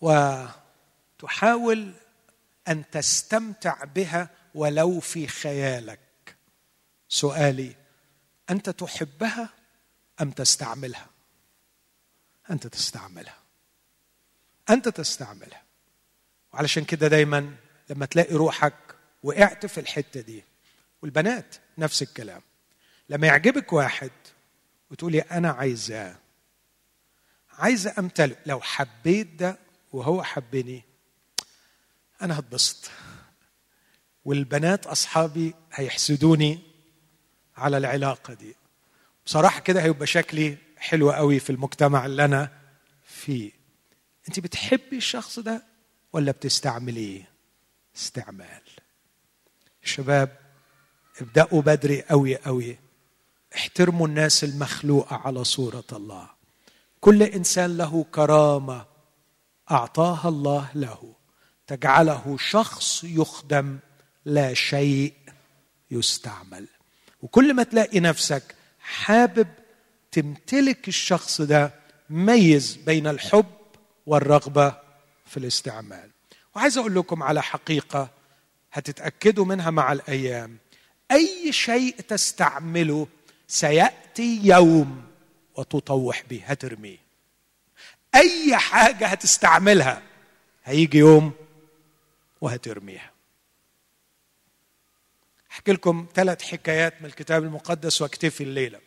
وتحاول أن تستمتع بها ولو في خيالك سؤالي أنت تحبها أم تستعملها؟ أنت تستعملها. أنت تستعملها. وعلشان كده دايما لما تلاقي روحك وقعت في الحتة دي والبنات نفس الكلام. لما يعجبك واحد وتقولي أنا عايزاه عايزة أمتلك لو حبيت ده وهو حبني أنا هتبسط. والبنات أصحابي هيحسدوني على العلاقة دي. بصراحة كده هيبقى شكلي حلو قوي في المجتمع اللي أنا فيه. أنت بتحبي الشخص ده ولا بتستعمليه؟ استعمال. شباب ابدأوا بدري قوي قوي. احترموا الناس المخلوقة على صورة الله. كل إنسان له كرامة أعطاها الله له. تجعله شخص يخدم لا شيء يستعمل. وكل ما تلاقي نفسك حابب تمتلك الشخص ده ميز بين الحب والرغبة في الاستعمال. وعايز أقول لكم على حقيقة هتتأكدوا منها مع الأيام. أي شيء تستعمله سيأتي يوم وتطوح به هترميه. أي حاجة هتستعملها هيجي يوم وهترميها. أحكي لكم ثلاث حكايات من الكتاب المقدس وأكتفي الليلة.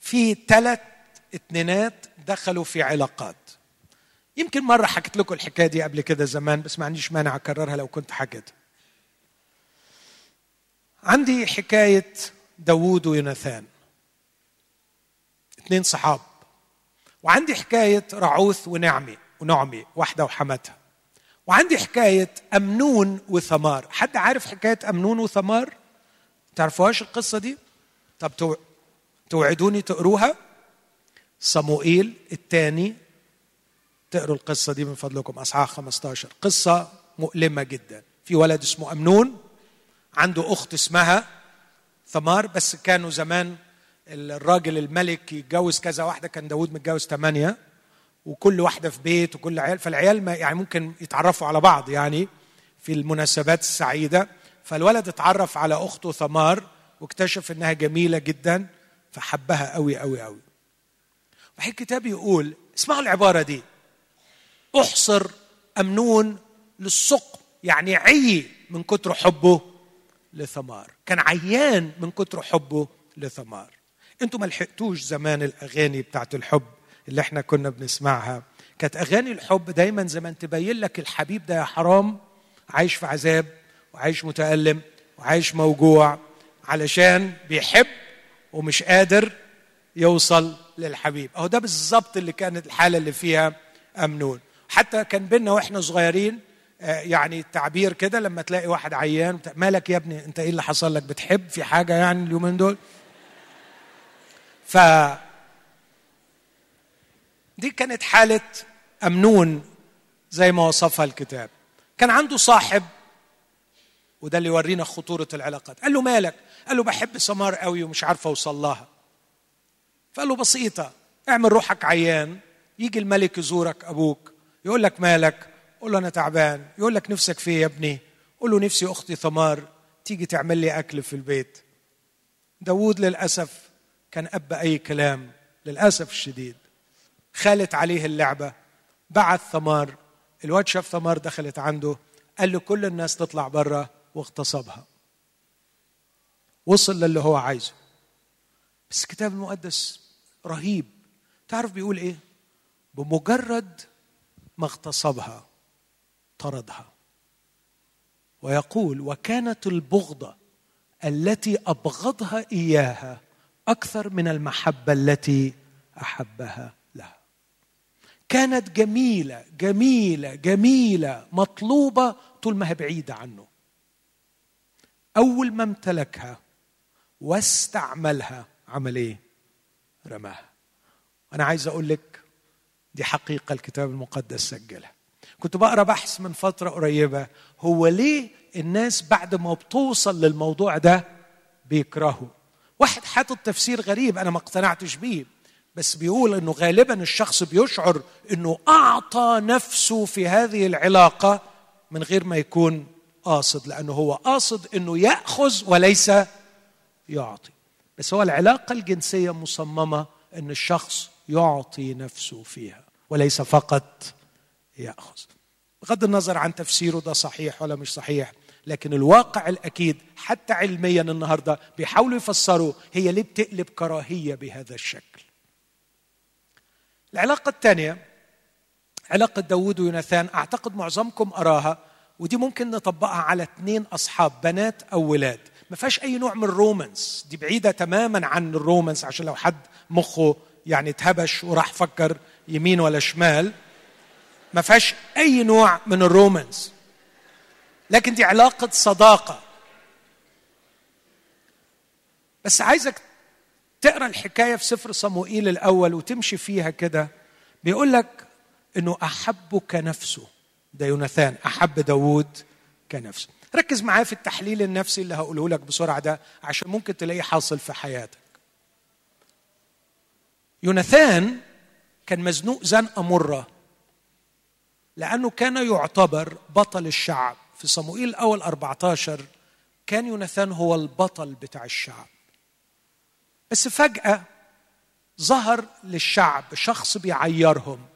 في ثلاث اتنينات دخلوا في علاقات. يمكن مرة حكيت لكم الحكاية دي قبل كده زمان بس ما عنديش مانع أكررها لو كنت حكيتها عندي حكاية داوود ويوناثان. اثنين صحاب. وعندي حكاية رعوث ونعمي ونعمي واحدة وحماتها. وعندي حكاية أمنون وثمار. حد عارف حكاية أمنون وثمار؟ تعرفوهاش القصة دي؟ طب توعدوني تقروها؟ صموئيل الثاني تقروا القصة دي من فضلكم. أصحاح 15 قصة مؤلمة جدا. في ولد اسمه أمنون. عنده أخت اسمها ثمار بس كانوا زمان الراجل الملك يتجوز كذا واحدة. كان داود متجوز ثمانية وكل واحدة في بيت وكل عيال فالعيال ما يعني ممكن يتعرفوا على بعض يعني في المناسبات السعيدة. فالولد اتعرف على أخته ثمار واكتشف إنها جميلة جدا فحبها قوي قوي قوي وحي الكتاب يقول اسمعوا العبارة دي. أحصر أمنون للسقم يعني عي من كتر حبه لثمار. كان عيان من كتر حبه لثمار. أنتوا ما لحقتوش زمان الأغاني بتاعت الحب. اللي إحنا كنا بنسمعها. كانت أغاني الحب دايما زمان تبين لك الحبيب ده يا حرام عايش في عذاب وعايش متألم وعايش موجوع علشان بيحب ومش قادر يوصل للحبيب. أهو ده بالظبط اللي كانت الحالة اللي فيها أمنون. حتى كان بينا وإحنا صغيرين آه، يعني التعبير كده لما تلاقي واحد عيان مالك يا ابني؟ أنت إيه اللي حصل لك؟ بتحب في حاجة يعني اليومين دول؟ ف دي كانت حالة أمنون زي ما وصفها الكتاب. كان عنده صاحب وده اللي يورينا خطورة العلاقات. قال له مالك؟ قال له بحب سمار قوي ومش عارف أوصل لها. فقال له بسيطة اعمل روحك عيان يجي الملك يزورك أبوك يقول لك مالك؟ قول له أنا تعبان. يقول لك نفسك فيه يا ابني؟ قول له نفسي أختي ثمار تيجي تعمل لي أكل في البيت. داوود للأسف كان أب أي كلام للأسف الشديد. خالت عليه اللعبة بعت ثمار الواد شاف ثمار دخلت عنده قال له كل الناس تطلع بره واغتصبها. وصل للي هو عايزه. بس الكتاب المقدس رهيب. تعرف بيقول إيه؟ بمجرد ما اغتصبها طردها. ويقول وكانت البغضه التي أبغضها إياها أكثر من المحبة التي أحبها. كانت جميلة جميلة جميلة مطلوبة طول ما هي بعيدة عنه. أول ما امتلكها واستعملها عمل إيه؟ رماها. أنا عايز أقول لك دي حقيقة الكتاب المقدس سجلها. كنت بقرأ بحث من فترة قريبة هو ليه الناس بعد ما بتوصل للموضوع ده بيكرهوا؟ واحد حاطط تفسير غريب أنا ما اقتنعتش بيه. بس بيقول إنه غالبا الشخص بيشعر إنه أعطى نفسه في هذه العلاقة من غير ما يكون قاصد لأنه هو قاصد إنه يأخذ وليس يعطي. بس هو العلاقة الجنسية مصممة إن الشخص يعطي نفسه فيها وليس فقط يأخذ. بغض النظر عن تفسيره ده صحيح ولا مش صحيح لكن الواقع الأكيد حتى علميا النهارده بيحاولوا يفسروا هي ليه بتقلب كراهية بهذا الشكل. العلاقة الثانية علاقة داوود ويوناثان أعتقد معظمكم أراها ودي ممكن نطبقها على اثنين أصحاب بنات أو ولاد. ما فيهاش أي نوع من الرومانس. دي بعيدة تماما عن الرومانس عشان لو حد مخه يعني اتهبش وراح فكر يمين ولا شمال ما فيهاش أي نوع من الرومانس. لكن دي علاقة صداقة. بس عايزك تقرأ الحكاية في سفر صموئيل الأول وتمشي فيها كده بيقول لك إنه احبه كنفسه. ده يوناثان أحب داوود كنفسه. ركز معايا في التحليل النفسي اللي هقوله لك بسرعة ده عشان ممكن تلاقيه حاصل في حياتك. يوناثان كان مزنوق زنقه مره لأنه كان يعتبر بطل الشعب. في صموئيل الأول 14 كان يوناثان هو البطل بتاع الشعب. بس فجأة ظهر للشعب شخص بيعيرهم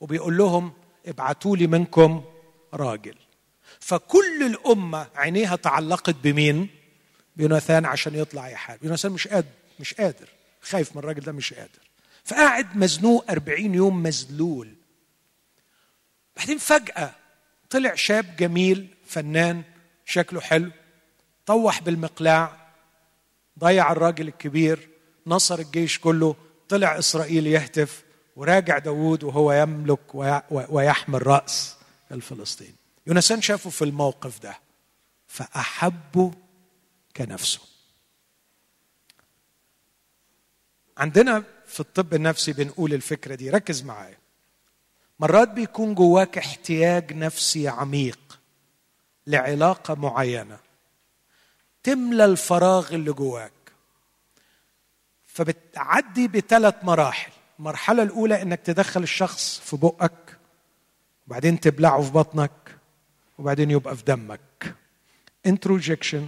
وبيقول لهم ابعتوا لي منكم راجل. فكل الأمة عينيها تعلقت بمين؟ بيوناثان عشان يطلع يحارب. يوناثان مش قادر مش قادر. خايف من الراجل ده مش قادر. فقاعد مزنوق أربعين يوم مذلول بعدين فجأة طلع شاب جميل فنان شكله حلو طوح بالمقلاع ضيع الراجل الكبير نصر الجيش كله طلع إسرائيل يهتف وراجع داوود وهو يملك ويحمل رأس الفلسطيني يونسان شافه في الموقف ده فأحبه كنفسه. عندنا في الطب النفسي بنقول الفكرة دي ركز معايا. مرات بيكون جواك احتياج نفسي عميق لعلاقة معينة تملى الفراغ اللي جواك. فبتعدي بثلاث مراحل. المرحلة الأولى إنك تدخل الشخص في بقك وبعدين تبلعه في بطنك وبعدين يبقى في دمك. Introjection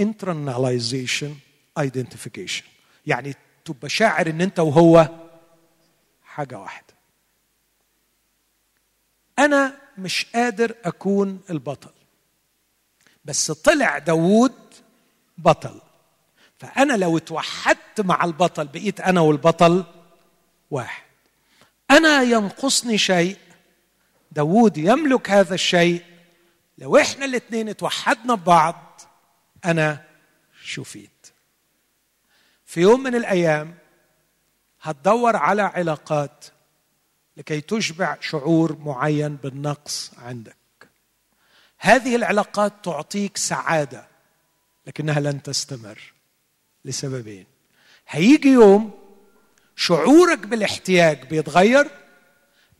internalization identification. يعني تبقى شاعر إن أنت وهو حاجة واحدة. أنا مش قادر أكون البطل بس طلع داوود بطل. فأنا لو اتوحدت مع البطل بقيت أنا والبطل واحد. أنا ينقصني شيء داود يملك هذا الشيء. لو إحنا الاثنين اتوحدنا ببعض أنا شفيت. في يوم من الأيام هتدور على علاقات لكي تشبع شعور معين بالنقص عندك. هذه العلاقات تعطيك سعادة لكنها لن تستمر. لسببين. هيجي يوم شعورك بالاحتياج بيتغير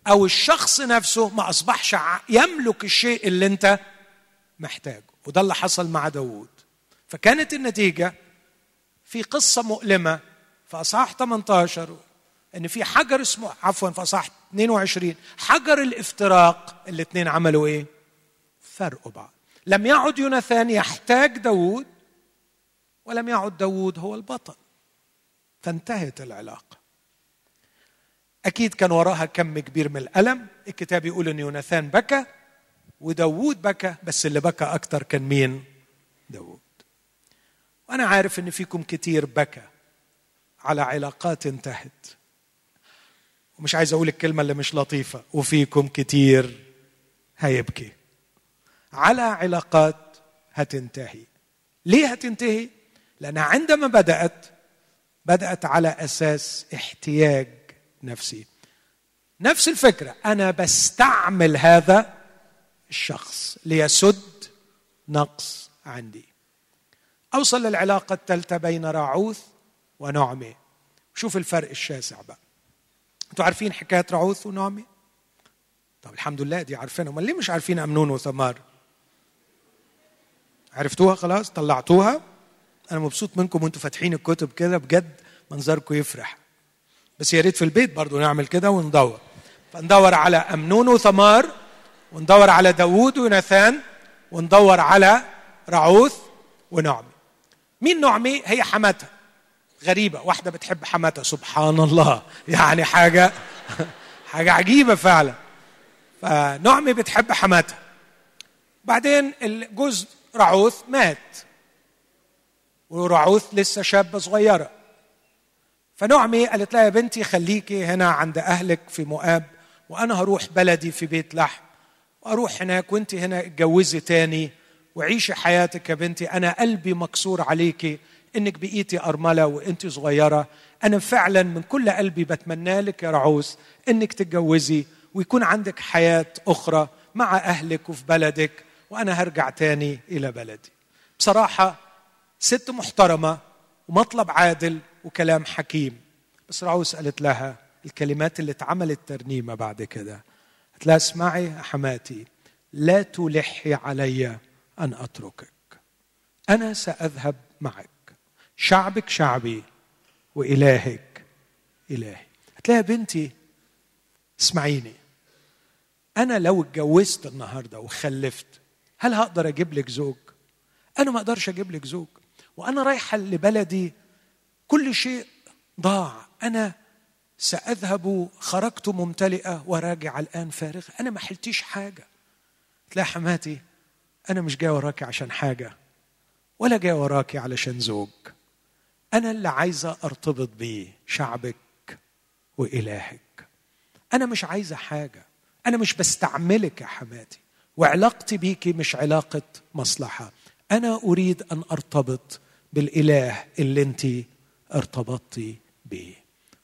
أو الشخص نفسه ما اصبحش يملك الشيء اللي انت محتاجه وده اللي حصل مع داوود. فكانت النتيجة في قصة مؤلمة في أصحاح 18 إن في حجر اسمه عفوا في أصحاح 22 حجر الافتراق الاثنين عملوا إيه؟ فرقوا بعض. لم يعد يوناثان يحتاج داوود ولم يعد داوود هو البطل. فانتهت العلاقة. أكيد كان وراها كم كبير من الألم. الكتاب يقول إن يوناثان بكى وداوود بكى بس اللي بكى أكتر كان مين؟ داوود. وأنا عارف إن فيكم كتير بكى. على علاقات انتهت. ومش عايز أقول الكلمة اللي مش لطيفة. وفيكم كتير هيبكي. على علاقات هتنتهي. ليه هتنتهي؟ لانها عندما بدأت بدأت على أساس احتياج نفسي. نفس الفكرة أنا بستعمل هذا الشخص ليسد نقص عندي. أوصل للعلاقة الثالثة بين راعوث ونعمه شوف الفرق الشاسع بقى. أنتوا عارفين حكاية راعوث ونعمه طب الحمد لله دي عارفينها أمال ليه مش عارفين أمنون وثمار؟ عرفتوها خلاص؟ طلعتوها؟ أنا مبسوط منكم وأنتوا فاتحين الكتب كده بجد منظركم يفرح. بس يا ريت في البيت برضو نعمل كده وندور. فندور على أمنون وثمار وندور على داوود وناثان وندور على رعوث ونعمي. مين نعمي؟ هي حماتها غريبة. واحدة بتحب حماتها سبحان الله. يعني حاجة حاجة عجيبة فعلا. فنعمي بتحب حماتها بعدين الجوز رعوث مات. ورعوث لسه شابة صغيرة. فنعمي قالت لها يا بنتي خليكي هنا عند أهلك في مؤاب وأنا هروح بلدي في بيت لحم وأروح هناك وأنت هنا اتجوزي تاني وعيشي حياتك يا بنتي. أنا قلبي مكسور عليكي إنك بقيتي أرملة وأنت صغيرة. أنا فعلا من كل قلبي بتمنى لك يا رعوث إنك تتجوزي ويكون عندك حياة أخرى مع أهلك وفي بلدك وأنا هرجع تاني إلى بلدي. بصراحة ست محترمة ومطلب عادل وكلام حكيم. بس رعوس قالت لها الكلمات اللي اتعملت ترنيمة بعد كده. قالت لها اسمعي يا حماتي لا تلحي علي أن أتركك. أنا سأذهب معك. شعبك شعبي قالت لها يا بنتي اسمعيني. أنا لو اتجوزت النهاردة وخلفت هل هقدر أجيب لك زوج؟ أنا ما أقدرش أجيب لك زوج. وأنا رايحة لبلدي كل شيء ضاع. أنا سأذهب خرجت ممتلئة وراجع الآن فارغة أنا ما حلتيش حاجة. تلاقي حماتي أنا مش جاي وراكي عشان حاجة ولا جاي وراكي علشان زوج. أنا اللي عايزة أرتبط بيه شعبك وإلهك. أنا مش عايزة حاجة. أنا مش بستعملك يا حماتي. وعلاقتي بيكي مش علاقة مصلحة. أنا أريد أن أرتبط بالإله اللي أنت ارتبطتي به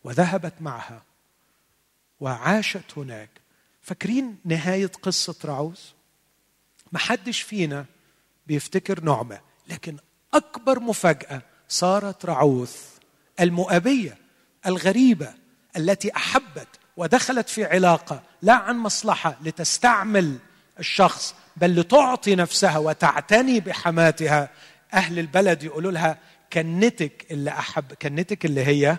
وذهبت معها وعاشت هناك. فاكرين نهاية قصة رعوز محدش فينا بيفتكر نعمة لكن أكبر مفاجأة صارت رعوث المؤابية الغريبة التي أحبت ودخلت في علاقة لا عن مصلحة لتستعمل الشخص بل لتعطي نفسها وتعتني بحماتها أهل البلد يقولوا لها كنتك اللي أحب كنتك اللي هي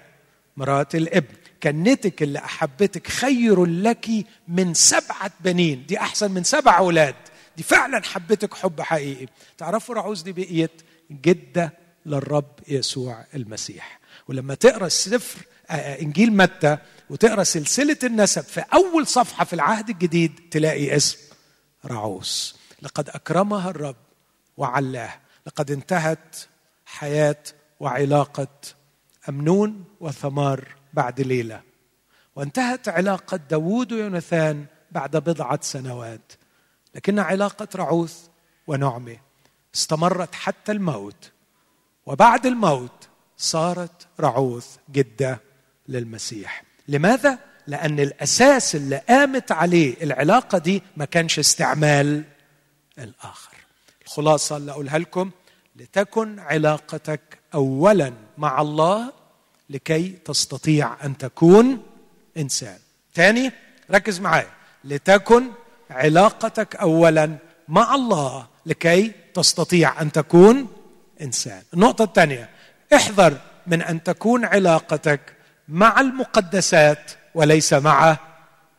مرات الابن كنتك اللي أحبتك خير لك من سبعة بنين دي أحسن من سبع أولاد دي فعلا حبتك حب حقيقي. تعرفوا رعوز دي بقيت جدة للرب يسوع المسيح. ولما تقرأ السفر آه، آه، إنجيل متى وتقرأ سلسلة النسب في أول صفحة في العهد الجديد تلاقي اسم رعوس. لقد أكرمها الرب وعلاه لقد انتهت حياة وعلاقة أمنون وثمار بعد ليلة. وانتهت علاقة داوود ويوناثان بعد بضعة سنوات. لكن علاقة رعوث ونعمة استمرت حتى الموت. وبعد الموت صارت رعوث جدة للمسيح. لماذا؟ لأن الأساس اللي قامت عليه العلاقة دي ما كانش استعمال الآخر. الخلاصه اللي اقولها لكم لتكن علاقتك اولا مع الله لكي تستطيع أن تكون إنسان. ثاني ركز معايا. لتكن علاقتك اولا مع الله لكي تستطيع أن تكون إنسان. النقطة الثانية احذر من أن تكون علاقتك مع المقدسات وليس مع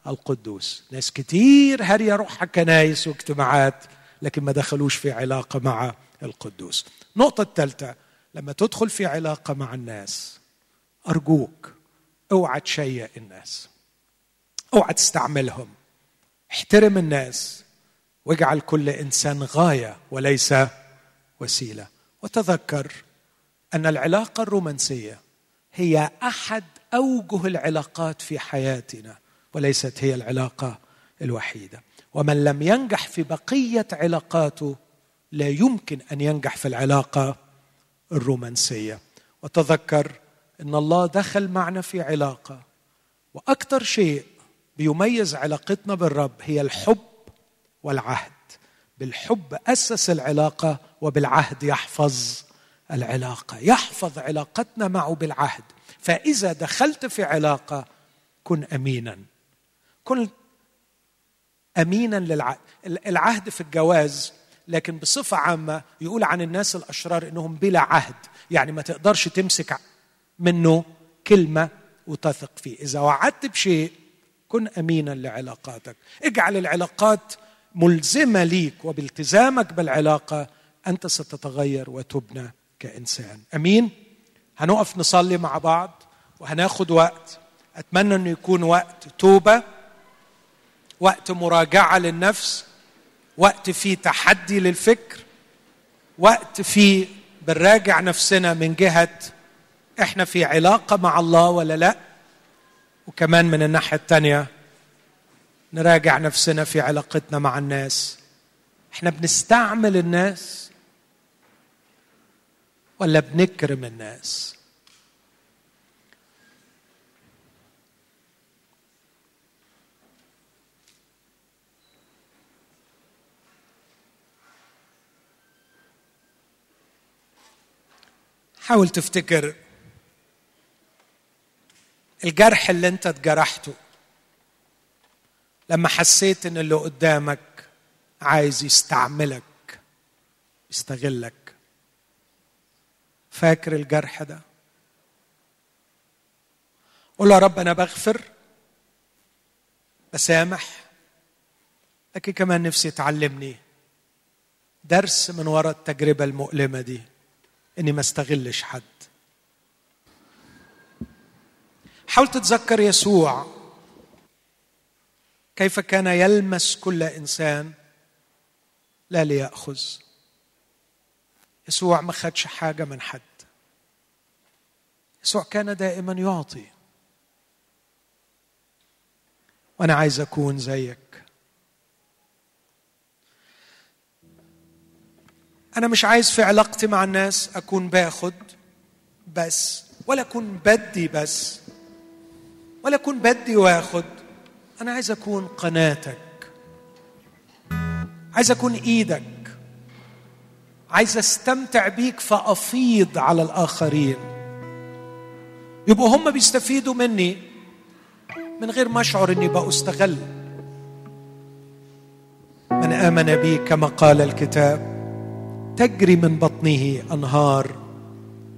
القدوس. ناس كتير هاريه روحها كنايس واجتماعات لكن ما دخلوش في علاقة مع القدوس. النقطه الثالثه لما تدخل في علاقة مع الناس أرجوك أوعى تشيء الناس. أوعى تستعملهم. احترم الناس. واجعل كل إنسان غاية وليس وسيلة. وتذكر أن العلاقة الرومانسية هي أحد أوجه العلاقات في حياتنا وليست هي العلاقة الوحيدة. ومن لم ينجح في بقية علاقاته لا يمكن أن ينجح في العلاقة الرومانسية. وتذكر إن الله دخل معنا في علاقة وأكثر شيء بيميز علاقتنا بالرب هي الحب والعهد. بالحب أسس العلاقة وبالعهد يحفظ العلاقة يحفظ علاقتنا معه بالعهد. فإذا دخلت في علاقة كن امينا كن أمينا للعهد العهد في الجواز لكن بصفة عامة يقول عن الناس الأشرار إنهم بلا عهد. يعني ما تقدرش تمسك منه كلمة وتثق فيه. إذا وعدت بشيء كن أمينا لعلاقاتك. اجعل العلاقات ملزمة ليك وبالتزامك بالعلاقة. أنت ستتغير وتبنى كإنسان. أمين؟ هنقف نصلي مع بعض وهناخد وقت. أتمنى إنه يكون وقت توبة. وقت مراجعة للنفس وقت فيه تحدي للفكر وقت فيه بنراجع نفسنا من جهة إحنا في علاقة مع الله ولا لأ. وكمان من الناحية الثانية نراجع نفسنا في علاقتنا مع الناس. إحنا بنستعمل الناس ولا بنكرم الناس؟ حاول تفتكر الجرح اللي انت اتجرحته لما حسيت إن اللي قدامك عايز يستعملك يستغلك. فاكر الجرح ده؟ قول يا رب أنا بغفر بسامح لكن كمان نفسي تعلمني درس من وراء التجربة المؤلمة دي. إني ما استغلش حد. حاول تتذكر يسوع. كيف كان يلمس كل إنسان لا ليأخذ. يسوع ما خدش حاجة من حد. يسوع كان دائما يعطي. وأنا عايز أكون زيك. أنا مش عايز في علاقتي مع الناس أكون باخد بس ولا أكون بدي بس ولا أكون بدي واخد. أنا عايز أكون قناتك عايز أكون إيدك عايز أستمتع بيك فأفيض على الآخرين. يبقوا هم بيستفيدوا مني من غير ما أشعر إني بأستغل من آمن بي كما قال الكتاب. تجري من بطنه أنهار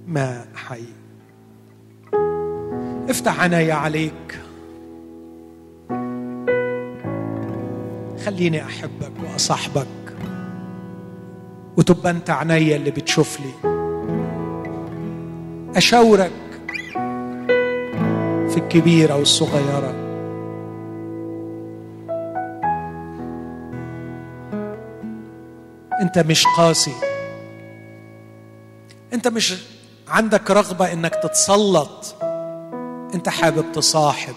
ماء حي. افتح عيني عليك. خليني أحبك وأصاحبك. وتبقى أنت عيني اللي بتشوف لي. أشاورك في الكبيرة والصغيرة. أنت مش قاسي. انت مش عندك رغبة انك تتسلط. انت حابب تصاحب.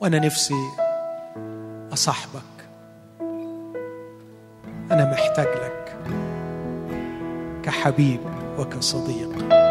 وأنا نفسي اصاحبك. أنا محتاج لك كحبيب وكصديق.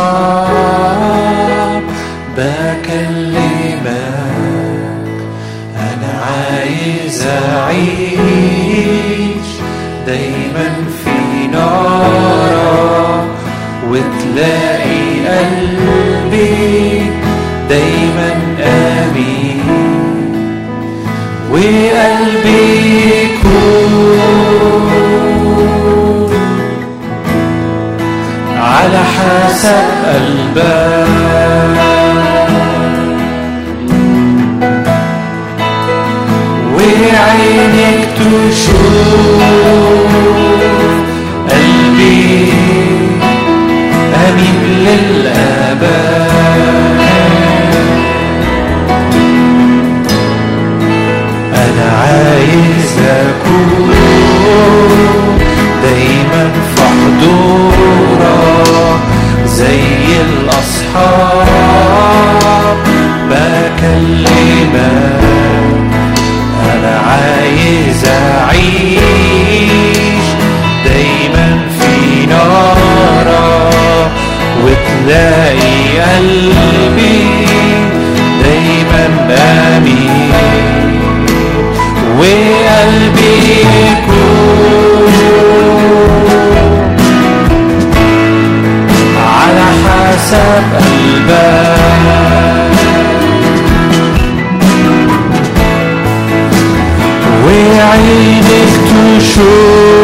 Uh... show.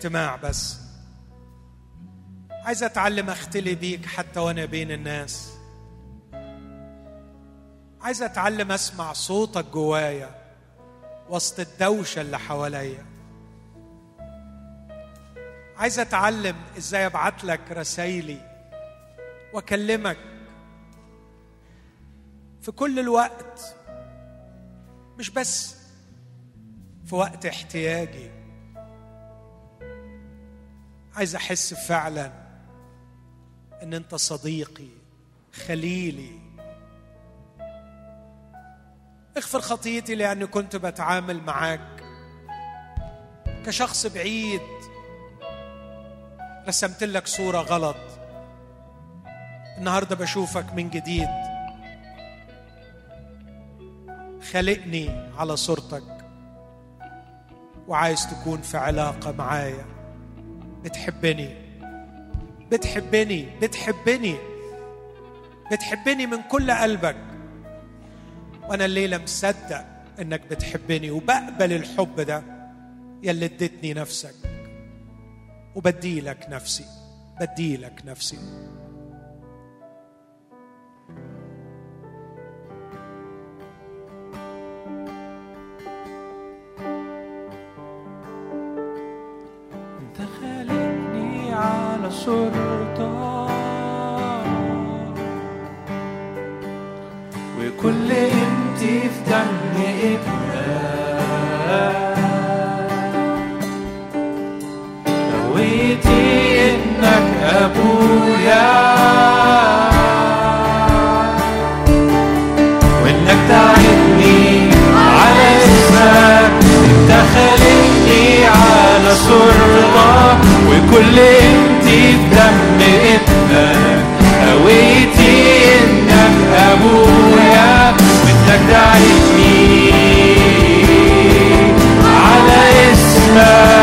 الاجتماع بس. عايز أتعلم أختلي بيك حتى وأنا بين الناس. عايز أتعلم أسمع صوتك جوايا وسط الدوشة اللي حواليا. عايز أتعلم إزاي أبعت لك رسايلي وأكلمك. في كل الوقت مش بس في وقت احتياجي. عايز أحس فعلا إن أنت صديقي خليلي. اغفر خطيتي لأني كنت بتعامل معاك كشخص بعيد. رسمت لك صورة غلط. النهارده بشوفك من جديد. خلقني على صورتك. وعايز تكون في علاقة معايا. بتحبني. بتحبني. بتحبني. بتحبني من كل قلبك. وأنا الليلة مصدق إنك بتحبني وبقبل الحب ده يلي اديتني نفسك. وبديلك نفسي. بديلك نفسي. صورتك وكل قيمتي في دم ابنك نويتي إنك أبويا. وإنك تعبني على اسمك إنت خالقني على صورتك وكل قيمتي هويتي بدم ابنك هويتي انك ابويا وانك دعيتني على اسمك